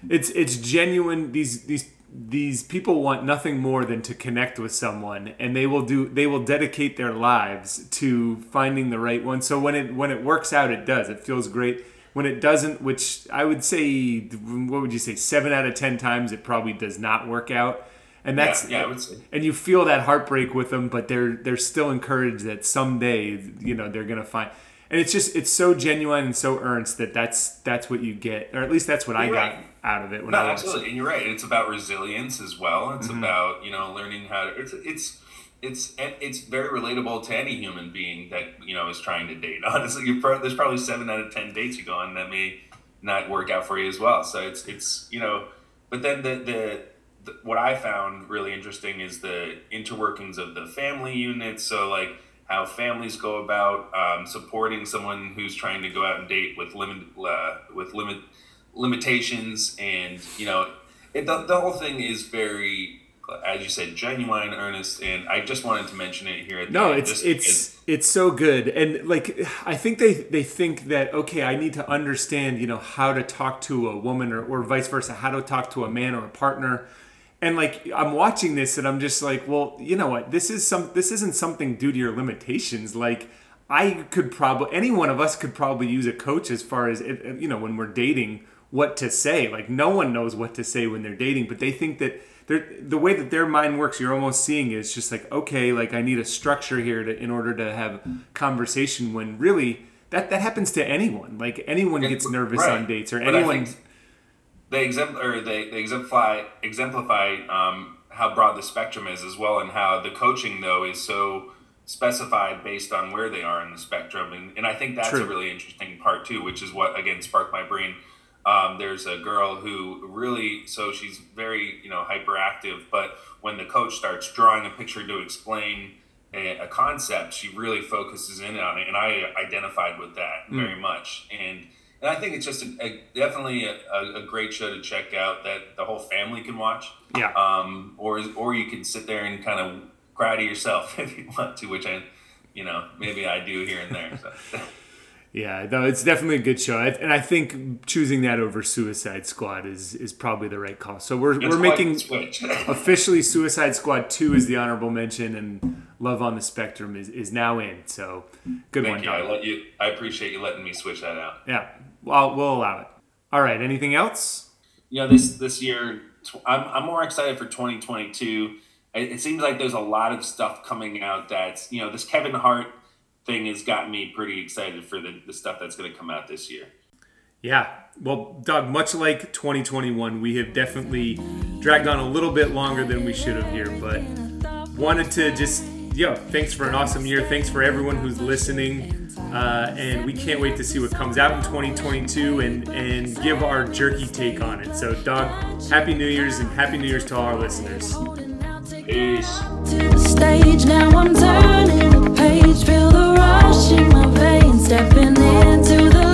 it's it's genuine. These these these people want nothing more than to connect with someone and they will do they will dedicate their lives to finding the right one so when it when it works out it does it feels great when it doesn't, which I would say, what would you say, seven out of ten times it probably does not work out. And that's yeah, yeah I would say. and you feel that heartbreak with them, but they're they're still encouraged that someday you know they're gonna find. And it's just it's so genuine and so earnest that that's that's what you get, or at least that's what you're I right. got out of it when no, I absolutely. And you're right. It's about resilience as well. It's mm-hmm. about you know learning how to. It's it's it's it's very relatable to any human being that you know is trying to date. Honestly, pro- there's probably seven out of ten dates you go on that may not work out for you as well. So it's it's you know, but then the the, the what I found really interesting is the interworkings of the family units. So like how families go about um, supporting someone who's trying to go out and date with limit uh, with limit limitations and you know it, the, the whole thing is very as you said, genuine, earnest, and I just wanted to mention it here. no, it's it's it's so good, and like I think they they think that okay, I need to understand, you know, how to talk to a woman or, or vice versa, how to talk to a man or a partner, and like I'm watching this, and I'm just like, well, you know what, this is some this isn't something due to your limitations, like. I could probably any one of us could probably use a coach as far as you know when we're dating what to say. Like no one knows what to say when they're dating, but they think that the way that their mind works, you're almost seeing is just like, okay, like I need a structure here to, in order to have conversation. When really that that happens to anyone. Like anyone gets nervous right. on dates, or but anyone. They exempl- or they, they exemplify exemplify um, how broad the spectrum is as well, and how the coaching though is so specified based on where they are in the spectrum, and, and I think that's True. a really interesting part too, which is what again sparked my brain Um, there's a girl who really, so she's very, you know, hyperactive, but when the coach starts drawing a picture to explain a, a concept, she really focuses in on it. And I identified with that mm. very much. And, and I think it's just a, a definitely a, a, great show to check out that the whole family can watch. Yeah. Um, or, or you can sit there and kind of cry to yourself if you want to, which I, you know, maybe I do here and there. So. Yeah, though it's definitely a good show, and I think choosing that over Suicide Squad is is probably the right call. So we're, we're making officially Suicide Squad two is the honorable mention, and Love on the Spectrum is, is now in. So good Thank one, you. I let you. I appreciate you letting me switch that out. Yeah, well, we'll allow it. All right. Anything else? Yeah, this this year, I'm I'm more excited for 2022. It seems like there's a lot of stuff coming out that's you know this Kevin Hart thing has got me pretty excited for the, the stuff that's going to come out this year. Yeah. Well, Doug, much like 2021, we have definitely dragged on a little bit longer than we should have here, but wanted to just, yo, thanks for an awesome year. Thanks for everyone who's listening. Uh, and we can't wait to see what comes out in 2022 and, and give our jerky take on it. So, Doug, Happy New Year's and Happy New Year's to all our listeners. Peace. Stepping into the